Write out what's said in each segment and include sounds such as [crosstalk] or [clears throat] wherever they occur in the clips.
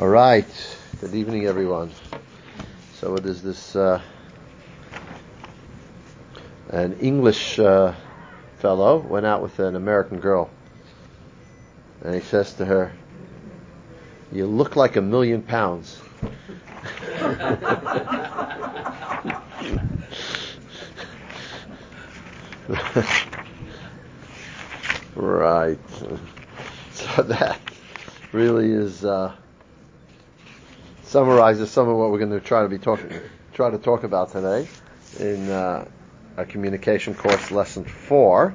All right. Good evening, everyone. So it is this uh, an English uh, fellow went out with an American girl, and he says to her, "You look like a million pounds." [laughs] right. [laughs] So that really is uh, summarizes some of what we're going to try to be talking try to talk about today in uh, our communication course lesson four.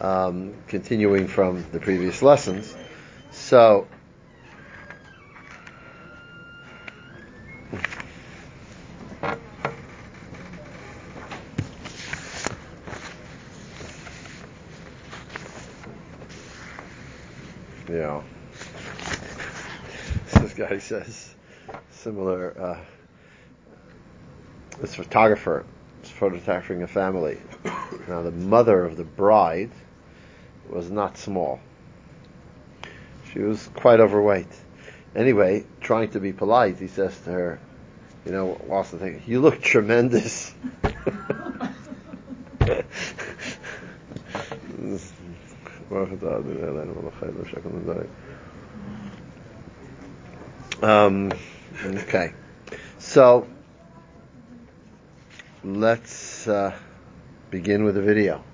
Um, continuing from the previous lessons. So, yeah. This guy says similar. Uh, this photographer is photographing a family. Now, the mother of the bride was not small. She was quite overweight. Anyway, trying to be polite, he says to her, you know, whilst I think, you look tremendous. Um, okay. So, let's uh, begin with the video.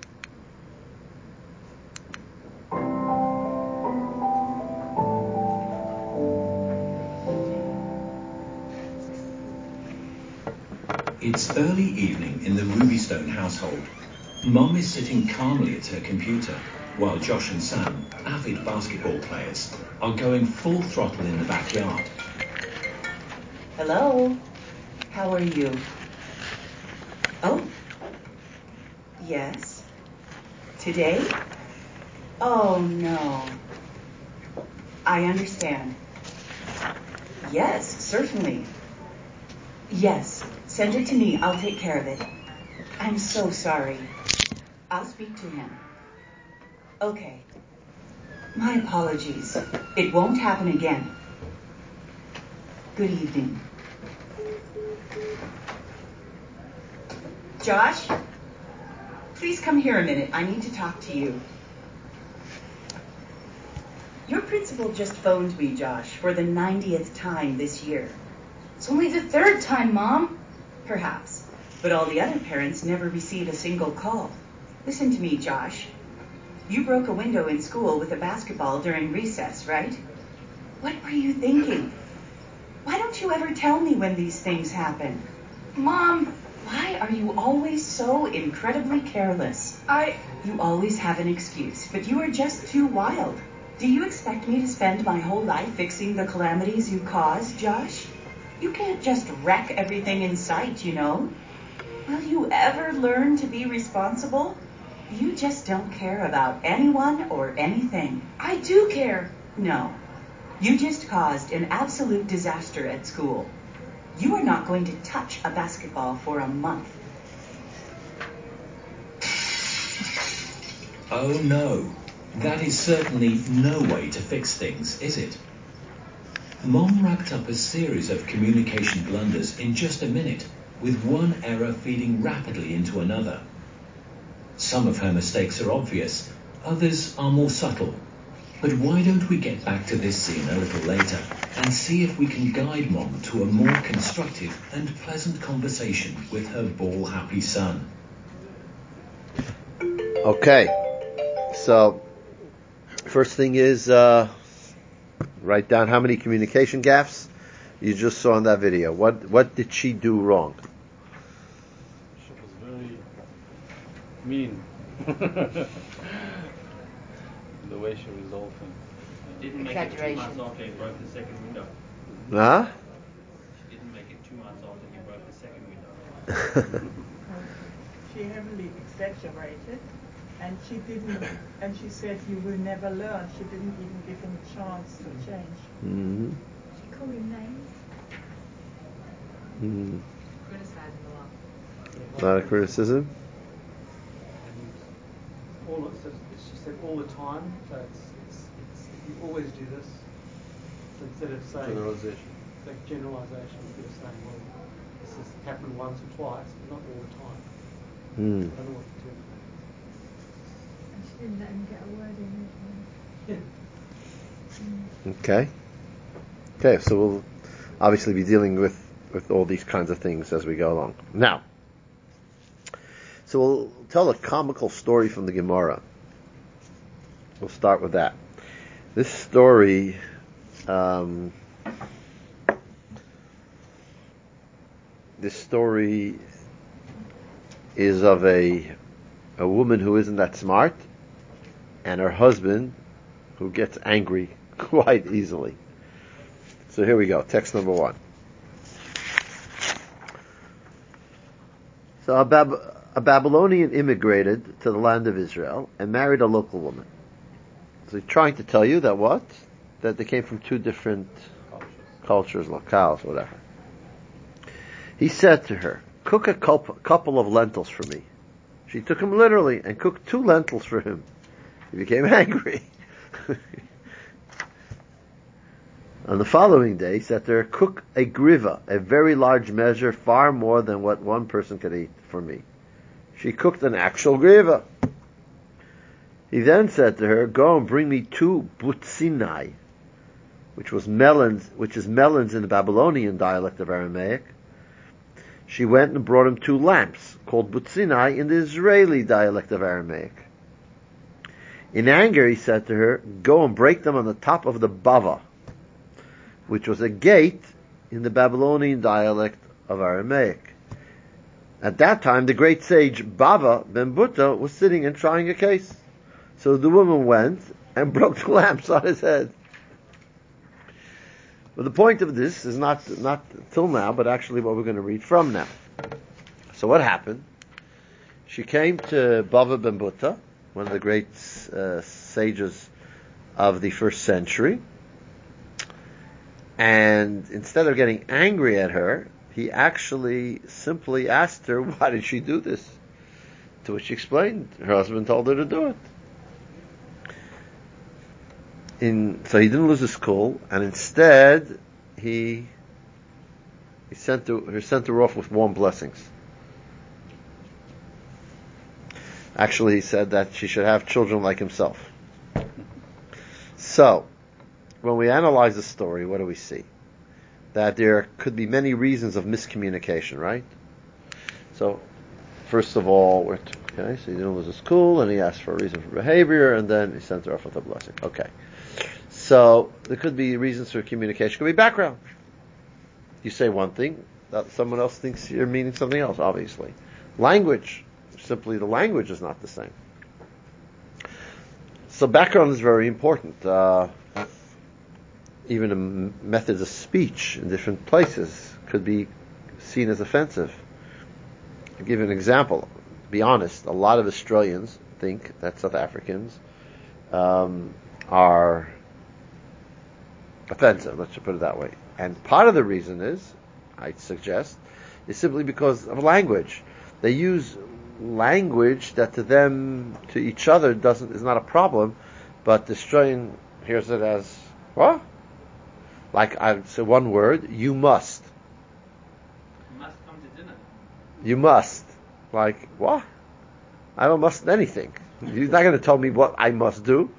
It's early evening in the Ruby Stone household. Mom is sitting calmly at her computer, while Josh and Sam, avid basketball players, are going full throttle in the backyard. Hello. How are you? Oh. Yes. Today? Oh, no. I understand. Yes, certainly. Yes, send it to me. I'll take care of it. I'm so sorry. I'll speak to him. Okay. My apologies. It won't happen again. Good evening. Josh, please come here a minute. I need to talk to you. Your principal just phoned me, Josh, for the 90th time this year. It's only the third time, Mom. Perhaps. But all the other parents never receive a single call. Listen to me, Josh. You broke a window in school with a basketball during recess, right? What were you thinking? Why don't you ever tell me when these things happen? Mom, Why are you always so incredibly careless? I. You always have an excuse, but you are just too wild. Do you expect me to spend my whole life fixing the calamities you cause, Josh? You can't just wreck everything in sight, you know. Will you ever learn to be responsible? You just don't care about anyone or anything. I do care. No. You just caused an absolute disaster at school. You are not going to touch a basketball for a month. Oh no, that is certainly no way to fix things, is it? Mom racked up a series of communication blunders in just a minute, with one error feeding rapidly into another. Some of her mistakes are obvious, others are more subtle. But why don't we get back to this scene a little later and see if we can guide Mom to a more constructive and pleasant conversation with her ball happy son? Okay. So, first thing is uh, write down how many communication gaffes you just saw in that video. What what did she do wrong? She was very mean. [laughs] the way she resolved things. Didn't make it two months Exaggeration. after he broke the second window. Huh? She didn't make it two months after he broke the second window. [laughs] she heavily exaggerated and she didn't and she said you will never learn she didn't even give him a chance to change hmm She called him names. hmm Criticized him a lot. A lot of criticism. All it she said all the time that it's, it's, it's, you always do this. So instead of saying Generalization. like generalisation, instead of saying, well, this has happened once or twice, but not all the time. Hmm. I don't know what to do. And she didn't let him get a word in, did Yeah. Okay. Okay, so we'll obviously be dealing with, with all these kinds of things as we go along. Now, so we'll tell a comical story from the Gemara. We'll start with that. This story, um, this story is of a a woman who isn't that smart, and her husband who gets angry [laughs] quite easily. So here we go, text number one. So a, Bab- a Babylonian immigrated to the land of Israel and married a local woman. So he's trying to tell you that what? That they came from two different cultures, locales, whatever. He said to her, cook a couple of lentils for me. She took him literally and cooked two lentils for him. He became [laughs] angry. On the following day, he said to her, cook a griva, a very large measure, far more than what one person could eat for me. She cooked an actual griva. He then said to her, go and bring me two butsinai, which was melons, which is melons in the Babylonian dialect of Aramaic. She went and brought him two lamps, called butsinai in the Israeli dialect of Aramaic. In anger, he said to her, go and break them on the top of the bava, which was a gate in the Babylonian dialect of Aramaic. At that time, the great sage Bava ben Butta was sitting and trying a case. So the woman went and [laughs] broke the lamps on his head. But the point of this is not not till now, but actually what we're going to read from now. So what happened? She came to Bava ben Butta, one of the great uh, sages of the first century, and instead of getting angry at her, he actually simply asked her, [laughs] "Why did she do this?" To which she explained, her husband told her to do it. In, so he didn't lose his cool, and instead he he sent her, he sent her off with warm blessings. Actually, he said that she should have children like himself. So, when we analyze the story, what do we see? That there could be many reasons of miscommunication, right? So, first of all, we're t- okay. So he didn't lose his cool, and he asked for a reason for behavior, and then he sent her off with a blessing. Okay. So there could be reasons for communication. Could be background. You say one thing, that someone else thinks you're meaning something else. Obviously, language. Simply, the language is not the same. So background is very important. Uh, even methods of speech in different places could be seen as offensive. I'll give you an example. To be honest, a lot of Australians think that South Africans um, are offensive, let's put it that way. And part of the reason is, I suggest, is simply because of language. They use language that to them, to each other, doesn't is not a problem, but the Australian hears it as what? Like I say one word, you must. You must come to dinner. You must. Like what? I don't must anything. You're not going to tell me what I must do.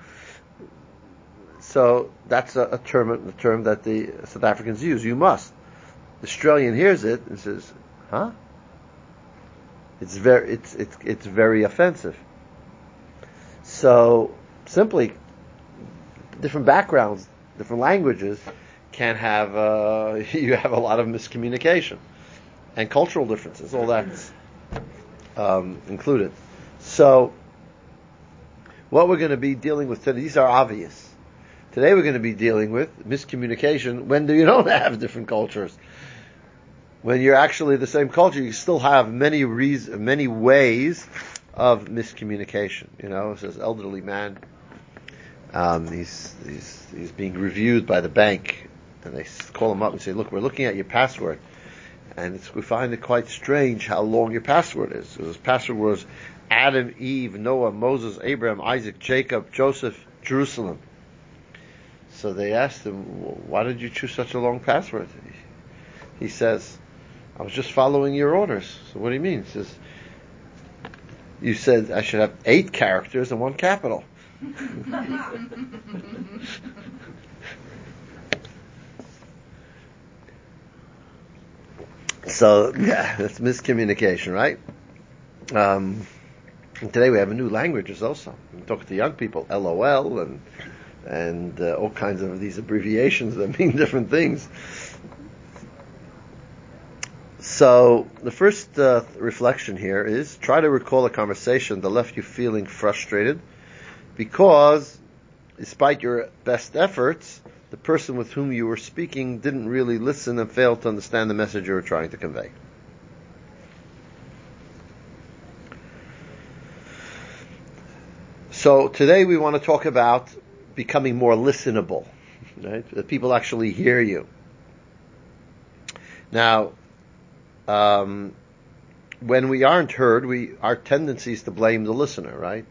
So that's a, a term, a term that the South Africans use. You must. The Australian hears it and says, "Huh?" It's very, it's it's it's very offensive. So simply, different backgrounds, different languages, can have uh, [laughs] you have a lot of miscommunication and cultural differences. All that's um, included. So, what we're going to be dealing with today, these are obvious. Today we're going to be dealing with miscommunication when you don't [laughs] have different cultures. When you're actually the same culture, you still have many reasons, many ways of miscommunication. You know, it says elderly man, um, he's, he's, he's being reviewed by the bank, and they call him up and say, look, we're looking at your password. And it's, we find it quite strange how long your password is. His password was Adam, Eve, Noah, Moses, Abraham, Isaac, Jacob, Joseph, Jerusalem. So So they asked him, why did you choose such a long password? He says, I was just following your orders. So what do you mean? He says, you said I should have eight characters and one capital. [laughs] [laughs] so yeah, [laughs] that's miscommunication, right? Um, and today we have a new languages also. We talk to young people, LOL and and uh, all kinds of these abbreviations that [laughs] mean different things. So the first uh, reflection here is try to recall a conversation that left you feeling frustrated because, despite your best efforts, the person with whom you were speaking didn't really listen and failed to understand the message you were trying to convey. So today we want to talk about becoming more listenable, right? That people actually hear you. Now, um, when we aren't heard, we our tendency is to blame the listener, right?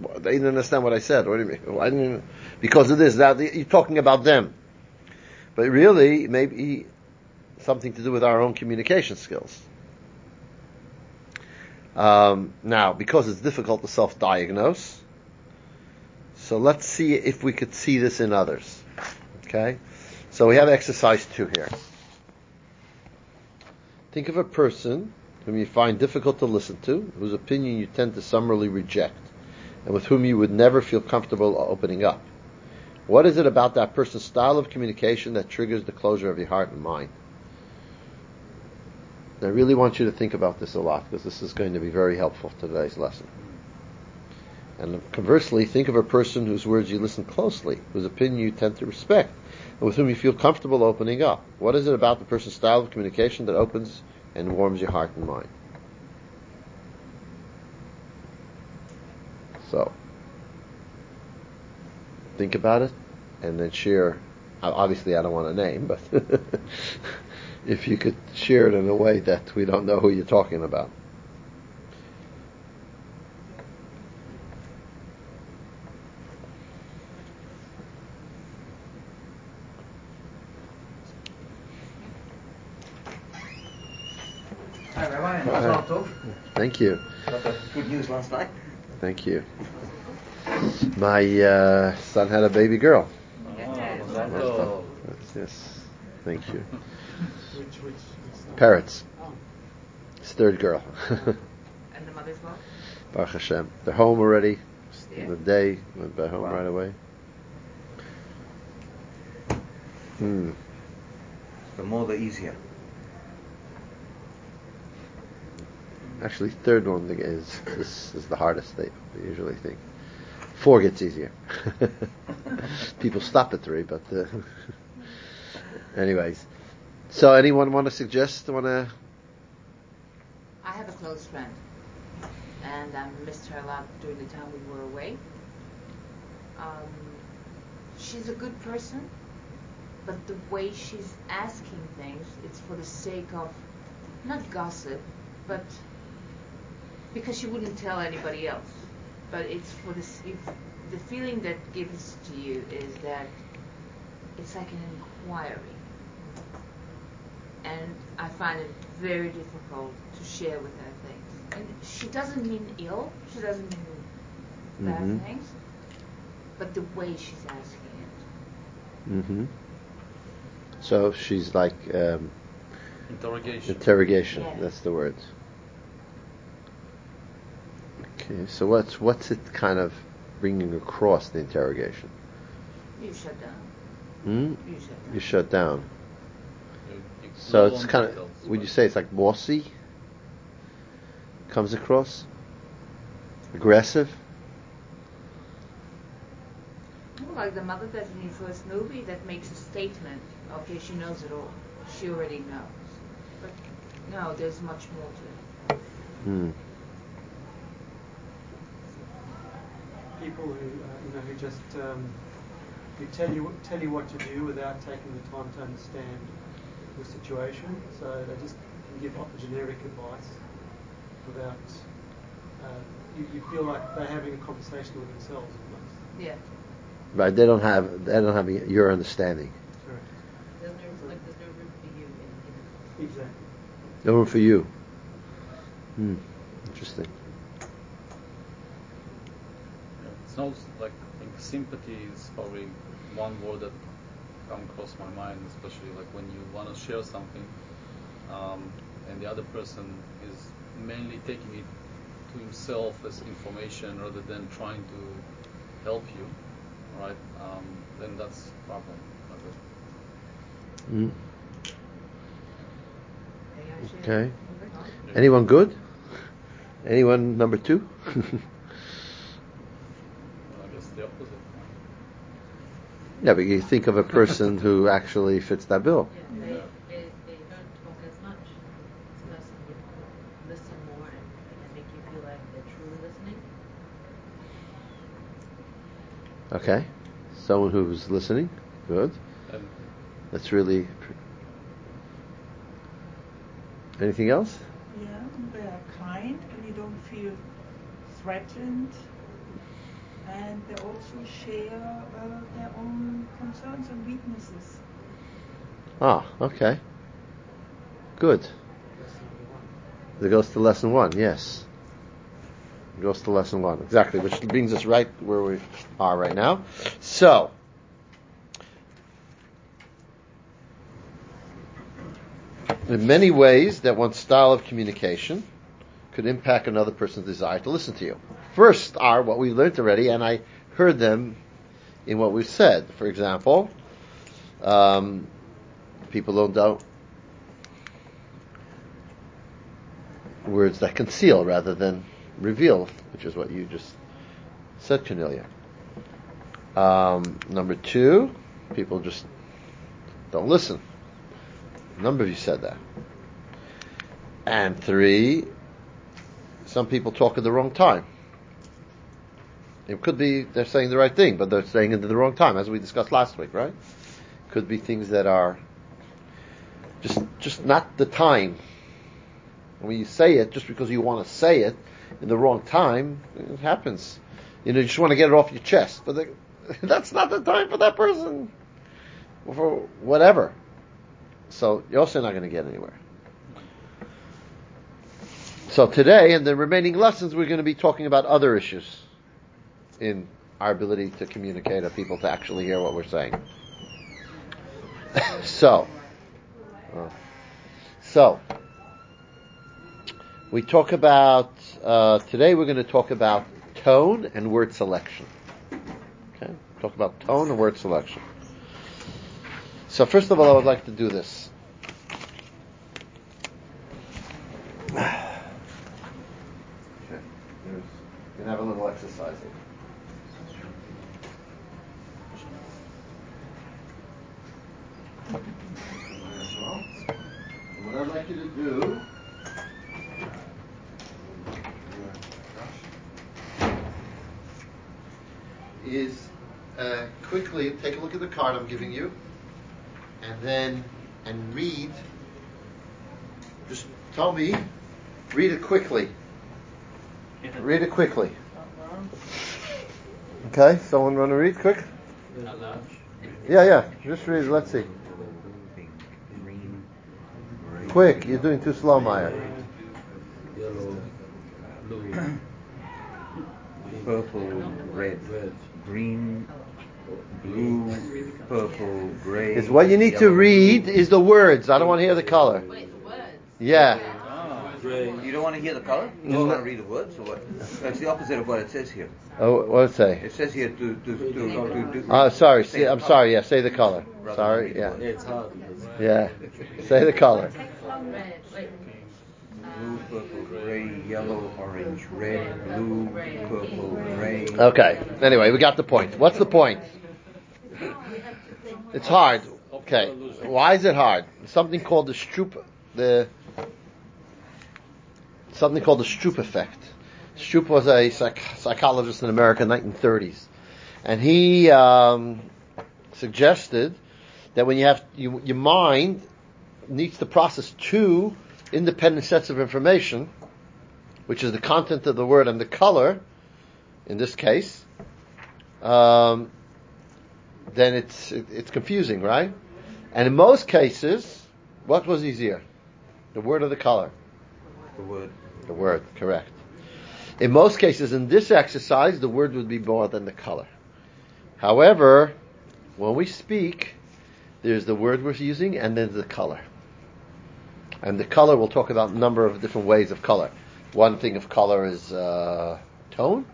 They didn't understand what I said. What do you mean? [laughs] Why didn't? Because of this. You're talking about them, but really, maybe something to do with our own communication skills. Um, now, because it's difficult to self-diagnose, so let's see if we could see this in others. Okay, so we have exercise two here. Think of a person whom you find difficult to listen to, whose opinion you tend to summarily reject, and with whom you would never feel comfortable opening up. What is it about that person's style of communication that triggers the closure of your heart and mind? I really want you to think about this a lot because this is going to be very helpful to today's lesson. And conversely, think of a person whose words you listen closely, whose opinion you tend to respect, and with whom you feel comfortable opening up. What is it about the person's style of communication that opens and warms your heart and mind? So, think about it and then share. Obviously, I don't want a name, but [laughs] if you could share it in a way that we don't know who you're talking about. Hi, Rabbi. Hi. Mazal tov. Thank you. Got the good news last night. Thank you. My uh, son had a baby girl. Mazal Yes. Thank you. Which, which, which Parrots. Oh, It's third girl. And the mother's love? Baruch Hashem. They're home already. Yeah. The day went back home Wow. right away. Hmm. The more the easier. Actually, third one is is, is the hardest. They, usually think. Four gets easier. [laughs] People stop at three, but uh, [laughs] anyways. So, anyone want to suggest? Want to? I have a close friend, and I missed her a lot during the time we were away. Um, she's a good person, but the way she's asking things, it's for the sake of not gossip, but because she wouldn't tell anybody else. But it's for this. If the feeling that gives to you is that it's like an inquiry, and I find it very difficult to share with her things. And she doesn't mean ill. She doesn't mean bad Mhm. things. But the way she's asking it. Mm-hmm. So she's like um, Interrogation. interrogation. Yeah. That's the word. Okay. So what's what's it kind of bringing across the interrogation? You shut down. Hmm? You shut down. You shut down. You- you So it's kind of. Would you say it's like bossy? Comes across aggressive. Well, like the mother does in the first movie that makes a statement. Okay, she knows it all. She already knows. But no, there's much more to it. Hmm. People who, uh, you know, who just um, who tell you tell you what to do without taking the time to understand your situation. So they just can give off generic advice without. Uh, you, you feel like they're having a conversation with themselves almost. Yeah. Right? They don't have they don't have your understanding. Correct. There's no, like, there's no room for you in, in Exactly. No room for you. Hmm. Interesting. Yeah, it sounds like I think sympathy is probably one word that come across my mind, especially like when you want to share something, um, and the other person is mainly taking it to himself as information rather than trying to help you, right? Um, then that's a problem. That's it. AI share. Okay. Anyone good? Anyone number two? [laughs] I guess the opposite. Yeah, but you think of a person who actually fits that bill. Yeah, they, they, they don't talk as much. This person listen more and, and make you feel like they're truly listening. Okay. Someone who's listening. Good. And That's really. pr- Anything else? Yeah, they are kind and you don't feel threatened. And they also share uh, their own concerns and weaknesses. Ah, okay. Good. That goes to lesson one, yes. It goes to lesson one, exactly, which brings us right where we are right now. So, in many ways, that one style of communication could impact another person's desire to listen to you. First are what we learned already, and I heard them in what we've said. For example, um, people don't doubt words that conceal rather than reveal, which is what you just said, Cornelia. Um, number two, people just don't listen. A number of you said that. And three, some people talk at the wrong time. It could be they're saying the right thing, but they're saying it at the wrong time, as we discussed last week, right? Could be things that are just just not the time when you say it, just because you want to say it in the wrong time, it happens. You know, you just want to get it off your chest, but the, [laughs] that's not the time for that person, for whatever. So you're also not going to get anywhere. So today, in the remaining lessons, we're going to be talking about other issues in our ability to communicate or people to actually hear what we're saying. [laughs] so, uh, so we talk about uh, today. We're going to talk about tone and word selection. Okay, talk about tone and word selection. So first of all, I would like to do this. [sighs] Okay, you can have a little exercise here. What I'd like you to do is uh, quickly take a look at the card I'm giving you, and then and read. Just tell me, read it quickly. Read it quickly. Okay, someone want to read quick? Yeah, yeah. Just read. Let's see. Quick, you're doing too slow, Maya. Yellow, blue, Purple, red, green, blue, purple, gray. Is what you need to read is the words. I don't want to hear the color. Wait, the words. Yeah. Ah, gray. You don't want to hear the color? Mm-hmm. You don't want to read the words or what? That's the opposite of what it says here. Oh, what does it say? It says here to to to, to, to, Oh, ah, sorry. See, I'm sorry. Yeah, say the color. Sorry. Yeah, Yeah. it's hard Yeah. Say the color. Red. Wait. blue, purple, gray, yellow, orange, red, blue, purple, gray. Okay. Anyway, we got the point. What's the point? It's hard. Okay. Why is it hard? Something called the Stroop, the something called the Stroop effect. Stroop was a psych- psychologist in America in the 1930s, and he um, suggested that when you have you, your mind needs to process two independent sets of information, which is the content of the word and the color, in this case, um, then it's it, it's confusing, right? And in most cases, what was easier, the word or the color? The word. The word, correct. In most cases, in this exercise, the word would be more than the color. However, when we speak, there's the word we're using and then the color. And the color, we'll talk about a number of different ways of color. One thing of color is uh, tone,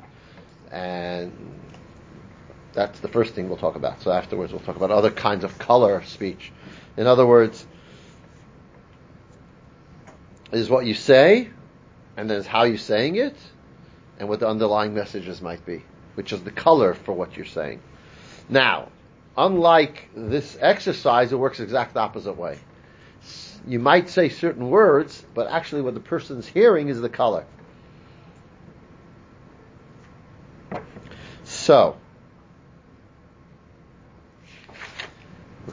and that's the first thing we'll talk about. So afterwards, we'll talk about other kinds of color speech. In other words, is what you say, and then is how you're saying it, and what the underlying messages might be, which is the color for what you're saying. Now, unlike this exercise, it works exact opposite way. You might say certain words, but actually what the person's hearing is the color. So,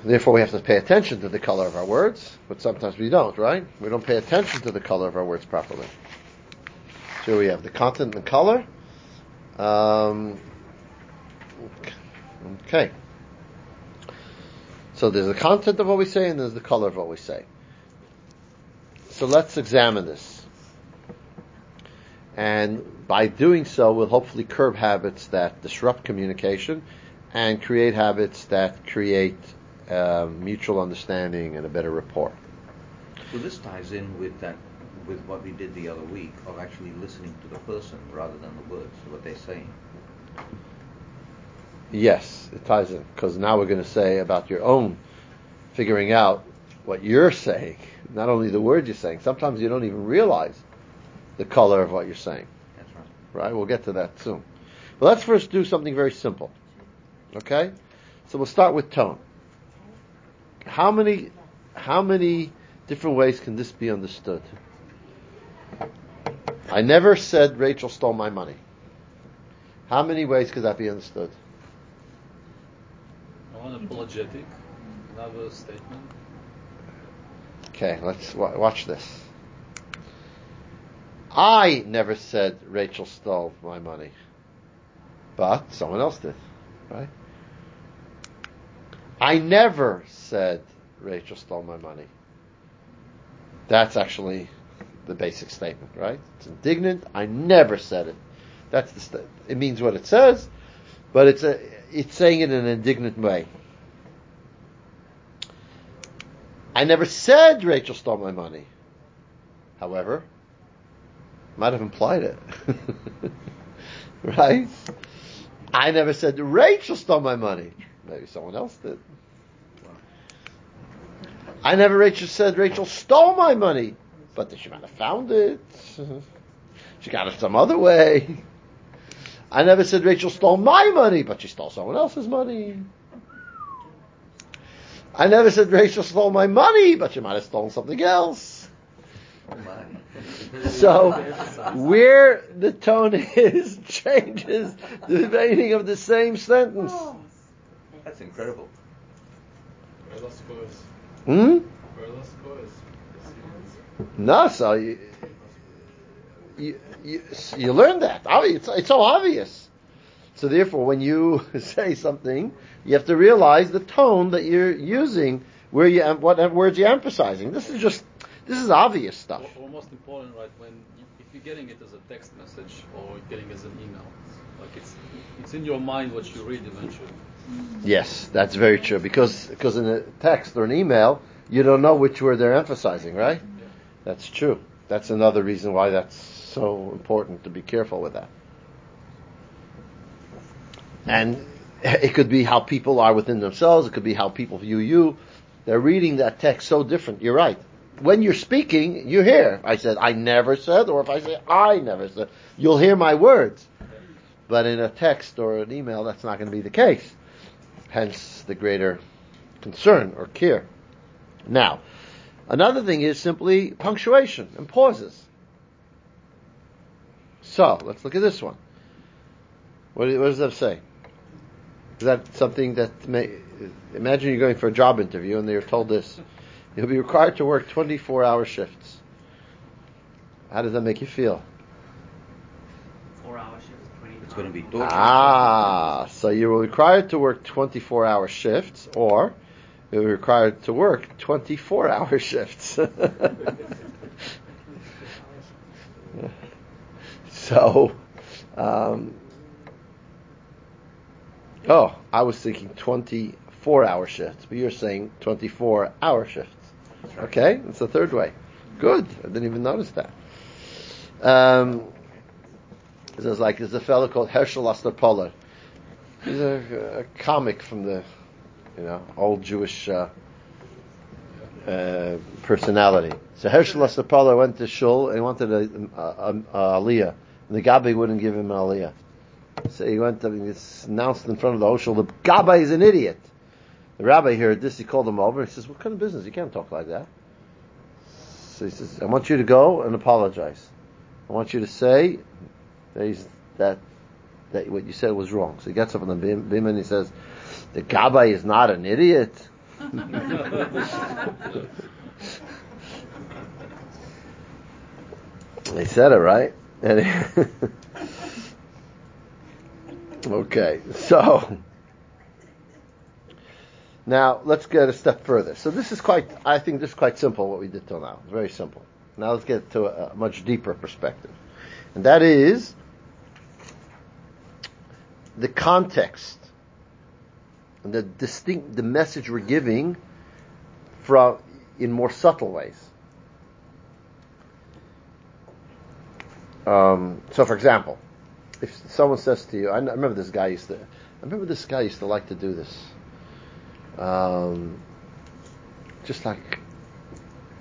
therefore we have to pay attention to the color of our words, but sometimes we don't, right? We don't pay attention to the color of our words properly. So we have the content and the color. Um, okay. So there's the content of what we say and there's the color of what we say. So let's examine this. And by doing so, we'll hopefully curb habits that disrupt communication and create habits that create uh, mutual understanding and a better rapport. So this ties in with that, with what we did the other week of actually listening to the person rather than the words, what they're saying. Yes, it ties in because now we're going to say about your own figuring out what you're saying, not only the words you're saying. Sometimes you don't even realize the color of what you're saying. That's right. Right? We'll get to that soon. But let's first do something very simple. Okay? So we'll start with tone. How many how many different ways can this be understood? I never said Rachel stole my money. How many ways could that be understood? One apologetic, another statement. Okay, let's wa- watch this. I never said Rachel stole my money, but someone else did, right? I never said Rachel stole my money. That's actually the basic statement, right? It's indignant. I never said it. That's the. St- it means what it says, but it's a. It's saying it in an indignant way. I never said Rachel stole my money. However, might have implied it. [laughs] right? I never said Rachel stole my money. Maybe someone else did. I never Rachel said Rachel stole my money, but she might have found it. [laughs] she got it some other way. I never said Rachel stole my money, but she stole someone else's money. I never said Rachel stole my money, but she might have stolen something else. Oh. So, where the tone is [laughs] changes the meaning of the same sentence. That's incredible. Hmm? No, so you, you, you, you learn that. Oh, It's, it's so obvious. So therefore, when you [laughs] say something, you have to realize the tone that you're using, where you, what words you're emphasizing. This is just, this is obvious stuff. Or, or most important, right, when you, if you're getting it as a text message or getting it as an email, like it's it's in your mind what you read eventually. Yes, that's very true. Because because in a text or an email, you don't know which word they're emphasizing, right? That's true. That's another reason why that's so important to be careful with that. And [laughs] it could be how people are within themselves. It could be how people view you. They're reading that text so different. You're right. When you're speaking, you hear. I said, I never said, or if I say, I never said, you'll hear my words. But in a text or an email, that's not going to be the case. Hence the greater concern or care. Now, another thing is simply punctuation and pauses. So, let's look at this one. What, what does that say? Is that something that may, imagine you're going for a job interview and they're told this. You'll be required to work 24 hour shifts. How does that make you feel? Four hour shifts, 20 It's going to be torture. Ah, so you were required to work 24 hour shifts, or you were required to work 24 hour [laughs] shifts. [laughs] so, um, oh, I was thinking 24 hour shifts, but you're saying 24 hour shifts. Okay, that's the third way. Good. I didn't even notice that. Um, there's like there's a fellow called Herschel Ostropoler. He's a, a comic from the you know old Jewish uh, uh, personality. So Herschel Ostropoler went to shul and he wanted a, a, a, a aliyah, and the gabbai wouldn't give him an aliyah. He went and he announced in front of the shul, the gabbai is an idiot. The rabbi heard this, he called him over. He says, "What kind of business? You can't talk like that." So he says, "I want you to go and apologize. I want you to say that that that what you said was wrong." So he gets up on the bim, and he says, "The gabbai is not an idiot." [laughs] They said it right. [laughs] And he- okay, so now let's get a step further. So this is quite, I think this is quite simple what we did till now. It's very simple. Now let's get to a, a much deeper perspective. And that is the context and the distinct, the message we're giving from, in more subtle ways. Um, so, for example, if someone says to you, I, remember this guy used to, I remember this guy used to like to do this. Um, just like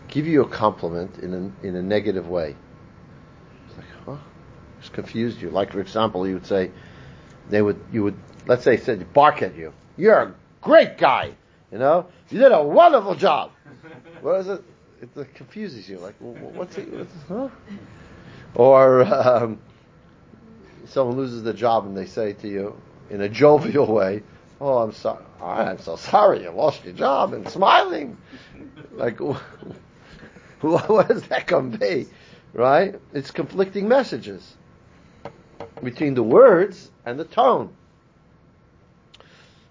give you a compliment in a, in a negative way. It's like, huh? Just confused you. Like, for example, you would say, they would, you would, let's say, said, bark at you. You're a great guy. You know, you did a wonderful job. [laughs] What is it? It, it confuses you. Like, what's it? What's, huh? Or [laughs] um, someone loses their job and they say to you in a [laughs] jovial way, "Oh, I'm sorry. I'm so sorry you lost your job," and smiling. Like, [laughs] wh- what does that convey? Right? It's conflicting messages between the words and the tone.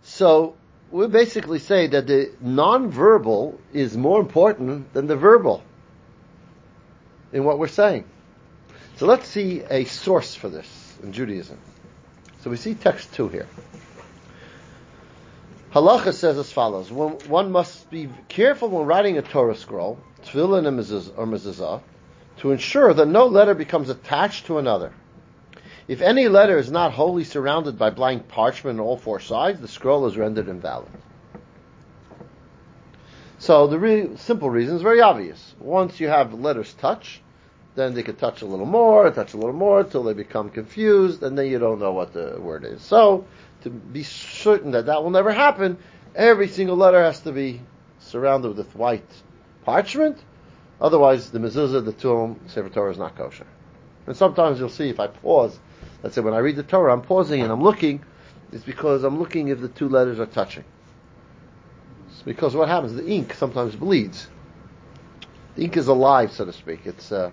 So we basically say that the non-verbal is more important than the verbal in what we're saying. So let's see a source for this in Judaism. So we see text two here. Halacha says as follows: one, one must be careful when writing a Torah scroll, tefillin or mezuzah, to ensure that no letter becomes attached to another. If any letter is not wholly surrounded by blank parchment on all four sides, the scroll is rendered invalid. So the re- simple reason is very obvious. Once you have letters touch, then they could touch a little more, touch a little more, till they become confused, and then you don't know what the word is. So, to be certain that that will never happen, every single letter has to be surrounded with white parchment. Otherwise, the mezuzah, the tomb, Sefer Torah is not kosher. And sometimes you'll see if I pause, let's say when I read the Torah, I'm pausing and I'm looking, it's because I'm looking if the two letters are touching. It's because what happens, the ink sometimes bleeds. The ink is alive, so to speak. It's uh,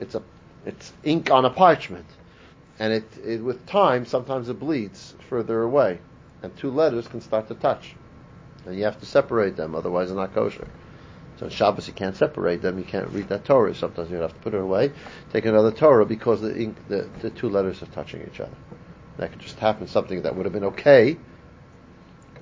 it's a it's ink on a parchment, and it, it with time sometimes it bleeds further away, and two letters can start to touch, and you have to separate them, otherwise they're not kosher. So on Shabbos you can't separate them, you can't read that Torah. Sometimes you have to put it away, take another Torah because the ink the, the two letters are touching each other. That could just happen, something that would have been okay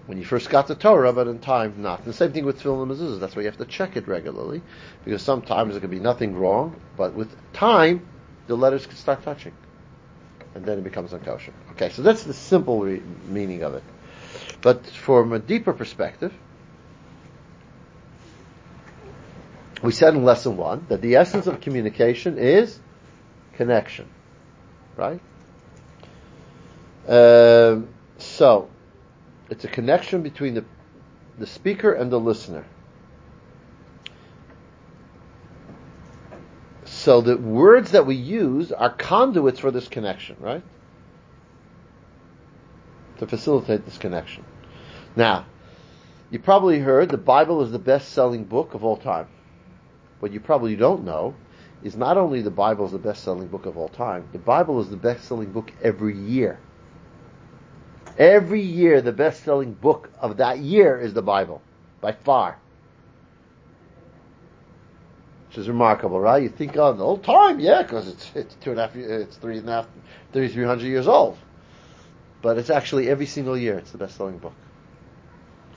when you first got the Torah, but in time not. And the same thing with tefillin and mezuzahs. That's why you have to check it regularly, because sometimes there could be nothing wrong, but with time, the letters could start touching, and then it becomes unkosher. Okay, so that's the simple re- meaning of it. But from a deeper perspective, we said in lesson one that the essence of communication is connection, right? Um, so it's a connection between the the speaker and the listener. So the words that we use are conduits for this connection, right? To facilitate this connection. Now, you probably heard the Bible is the best selling book of all time. What you probably don't know is not only the Bible is the best-selling book of all time, the Bible is the best-selling book every year. Every year, the best-selling book of that year is the Bible, by far. Which is remarkable, right? You think of the old time, yeah, because it's it's two and a half, it's three and a half, thirty-three hundred years old. But it's actually every single year, it's the best-selling book.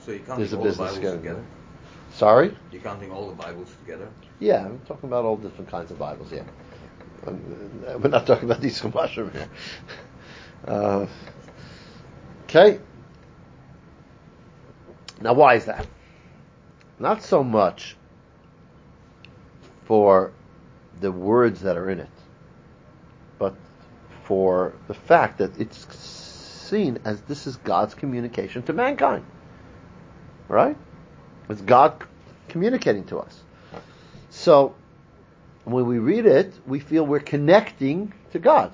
So you're There's counting a all the Bibles going together? Sorry? You're counting all the Bibles together? Yeah, I'm talking about all different kinds of Bibles. Yeah, Um, we're not talking about these Chumashim here. Uh, okay. Now, why is that? Not so much for the words that are in it, but for the fact that it's seen as this is God's communication to mankind. Right? It's God communicating to us. So, when we read it, we feel we're connecting to God.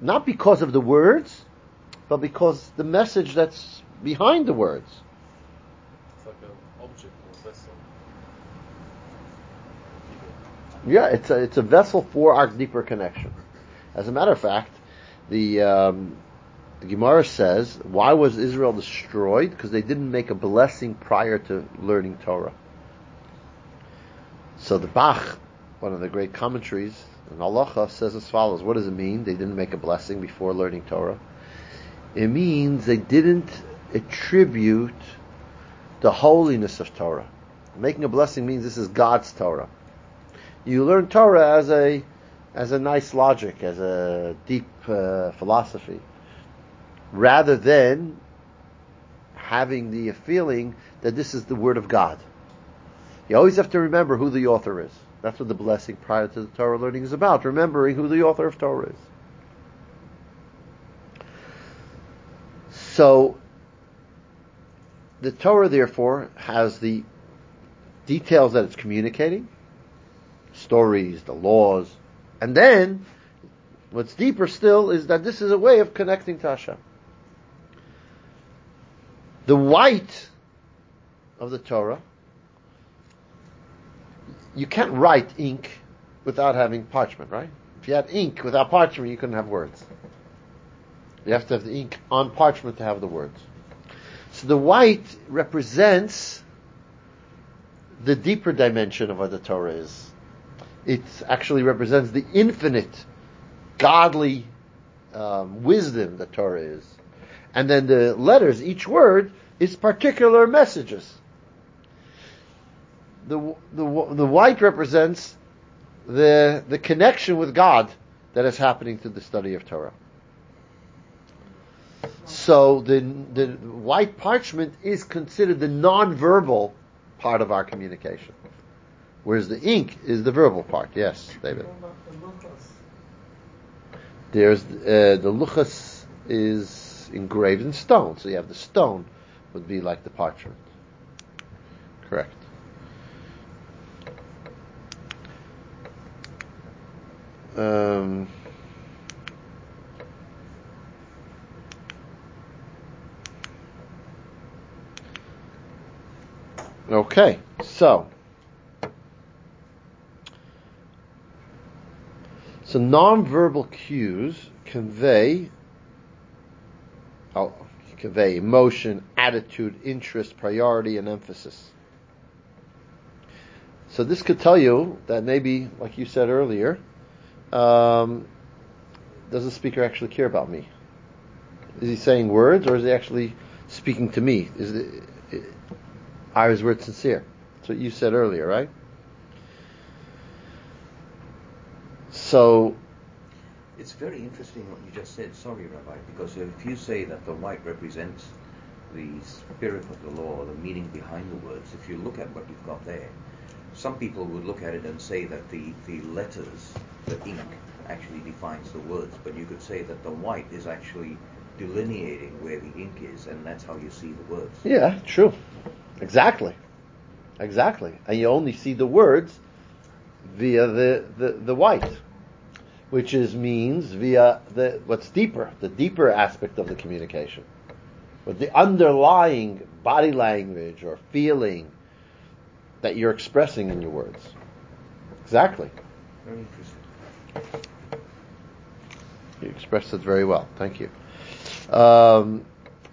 Not because of the words, but because the message that's behind the words. It's like an object or vessel. Yeah, it's a, it's a vessel for our deeper connection. As a matter of fact, the, um, the Gemara says, why was Israel destroyed? Because they didn't make a blessing prior to learning Torah. So the Bach, one of the great commentaries in Halacha, says as follows. What does it mean? They didn't make a blessing before learning Torah. It means they didn't attribute the holiness of Torah. Making a blessing means this is God's Torah. You learn Torah as a as a nice logic, as a deep uh, philosophy, rather than having the feeling that this is the Word of God. You always have to remember who the author is. That's what the blessing prior to the Torah learning is about, remembering who the author of Torah is. So, the Torah, therefore, has the details that it's communicating, stories, the laws, and then, what's deeper still is that this is a way of connecting to Hashem. The white of the Torah, you can't write ink without having parchment, right? If you had ink without parchment, you couldn't have words. You have to have the ink on parchment to have the words. So the white represents the deeper dimension of what the Torah is. It actually represents the infinite, godly um, wisdom that Torah is. And then the letters, each word, is particular messages. The, the, the white represents the, the connection with God that is happening through the study of Torah. So the, the white parchment is considered the non-verbal part of our communication. Whereas the ink is the verbal part. Yes, David. There's uh, the luchas is engraved in stone, so you have the stone would be like the parchment. Correct. Um, okay, so so nonverbal cues convey oh, convey emotion, attitude, interest, priority, and emphasis. So this could tell you that maybe, like you said earlier, um, does the speaker actually care about me? Is he saying words, or is he actually speaking to me? Is it, are his words sincere? That's what you said earlier, right? So It's very interesting what you just said, sorry, Rabbi, because if you say that the white represents the spirit of the law, the meaning behind the words, if you look at what you've got there, some people would look at it and say that the, the letters, the ink, actually defines the words, but you could say that the white is actually delineating where the ink is, and that's how you see the words. Yeah, true. Exactly. Exactly. And you only see the words via the, the, the white, which is means via the what's deeper, the deeper aspect of the communication. But the underlying body language or feeling that you're expressing in your words. Exactly. Very interesting. You expressed it very well. Thank you. Um,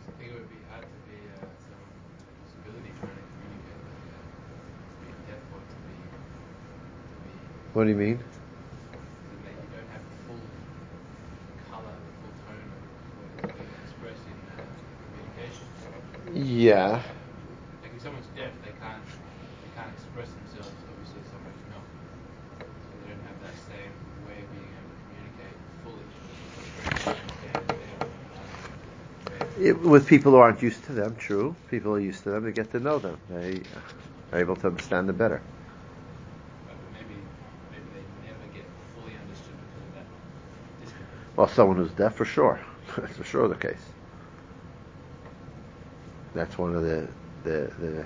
I think it would be hard to be uh, someone with a disability trying to communicate like uh, being deaf or to be to be what do you mean? that they, you don't have the full color, the full tone of what you express do you mean? Yeah. Like if someone's deaf, they can't they can't express themselves. Obviously, somebody's not, so they don't have that same way of being able to communicate fully. It, with people who aren't used to them, true. People are used to them. They get to know them. They are able to understand them better. But maybe maybe they never get fully understood because of that distance. Well, someone who's deaf, for sure. [laughs] That's for sure the case. That's one of the, the, the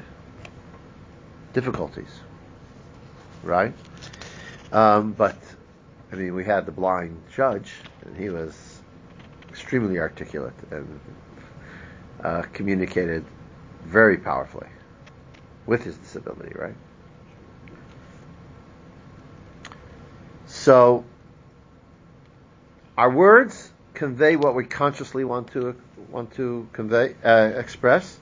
difficulties, right? Um, but, I mean, we had the blind judge, and he was extremely articulate and uh, communicated very powerfully with his disability, right? So, our words convey what we consciously want to want to convey, uh, express.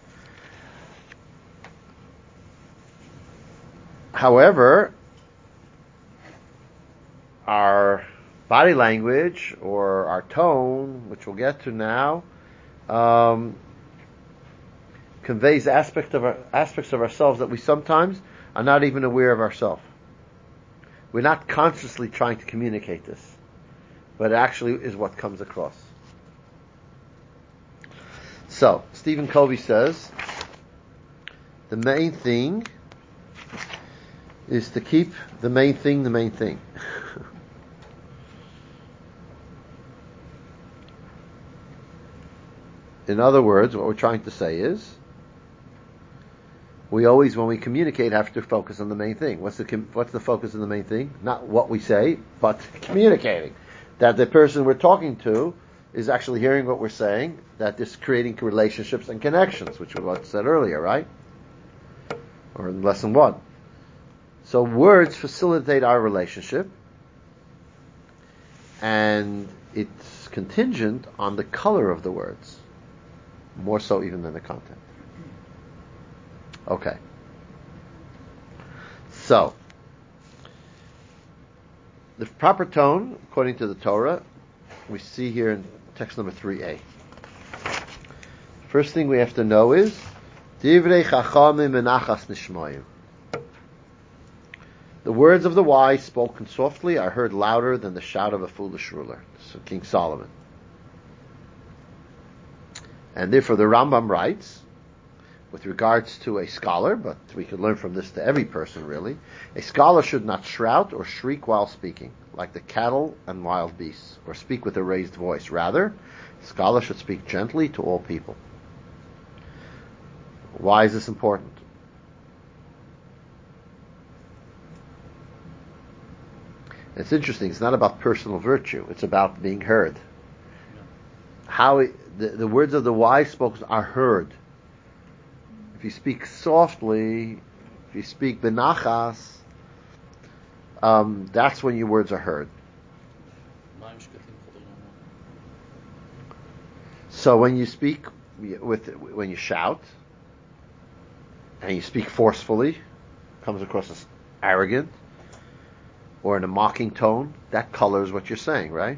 However, our body language or our tone, which we'll get to now, um, conveys aspect of our, aspects of ourselves that we sometimes are not even aware of ourselves. We're not consciously trying to communicate this, but actually is what comes across. So, Stephen Covey says, the main thing is to keep the main thing the main thing. [laughs] In other words, what we're trying to say is, we always, when we communicate, have to focus on the main thing. What's the what's the focus of the main thing? Not what we say, but [laughs] communicating. That the person we're talking to is actually hearing what we're saying. That That is creating relationships and connections, which was said earlier, right? Or in lesson one. So words facilitate our relationship, and it's contingent on the color of the words, more so even than the content. Okay. So, the proper tone, according to the Torah, we see here in text number 3a. First thing we have to know is, Divrei chachamim menachas nishmayim. The words of the wise spoken softly are heard louder than the shout of a foolish ruler. So King Solomon. And therefore the Rambam writes, with regards to a scholar, but we could learn from this to every person really, a scholar should not shout or shriek while speaking, like the cattle and wild beasts, or speak with a raised voice. Rather, a scholar should speak gently to all people. Why is this important? It's interesting. It's not about personal virtue. It's about being heard. How it, the, the words of the wise spoken are heard. You speak softly, if you speak benachas, um, that's when your words are heard. So when you speak with when you shout and you speak forcefully, comes across as arrogant or in a mocking tone, that colors what you're saying, right?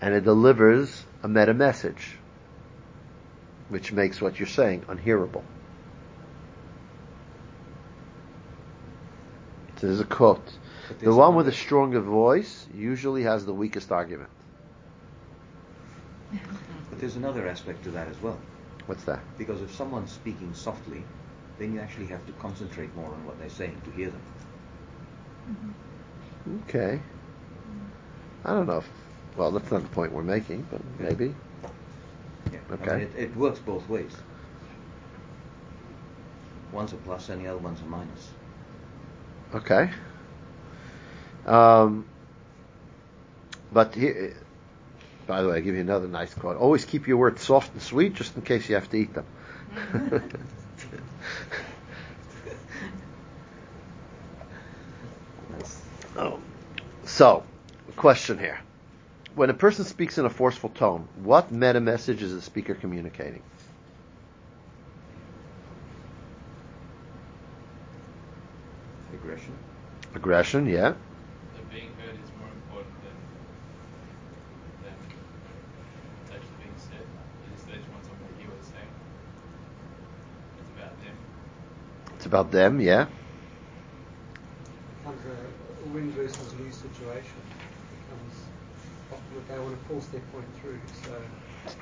And it delivers a meta message, which makes what you're saying unhearable. So there's a quote. The one with a stronger voice usually has the weakest argument. [laughs] But there's another aspect to that as well. What's that? Because if someone's speaking softly, then you actually have to concentrate more on what they're saying to hear them. Mm-hmm. Okay. Mm. I don't know if, well, that's not the point we're making, but maybe. Okay. I mean, it, it works both ways. One's a plus and the other one's a minus. Okay. Um, but here, by the way, I give you another nice quote. Always keep your words soft and sweet, just in case you have to eat them. Oh. [laughs] [laughs] So, question here. When a person speaks in a forceful tone, what meta message is the speaker communicating? Aggression. Aggression, yeah. That being heard is more important than than what's actually being said. They just, they just want someone to hear what they're saying. It's about them. It's about them, yeah. becomes a, a win versus lose situation. It becomes often that they want to force their point through. So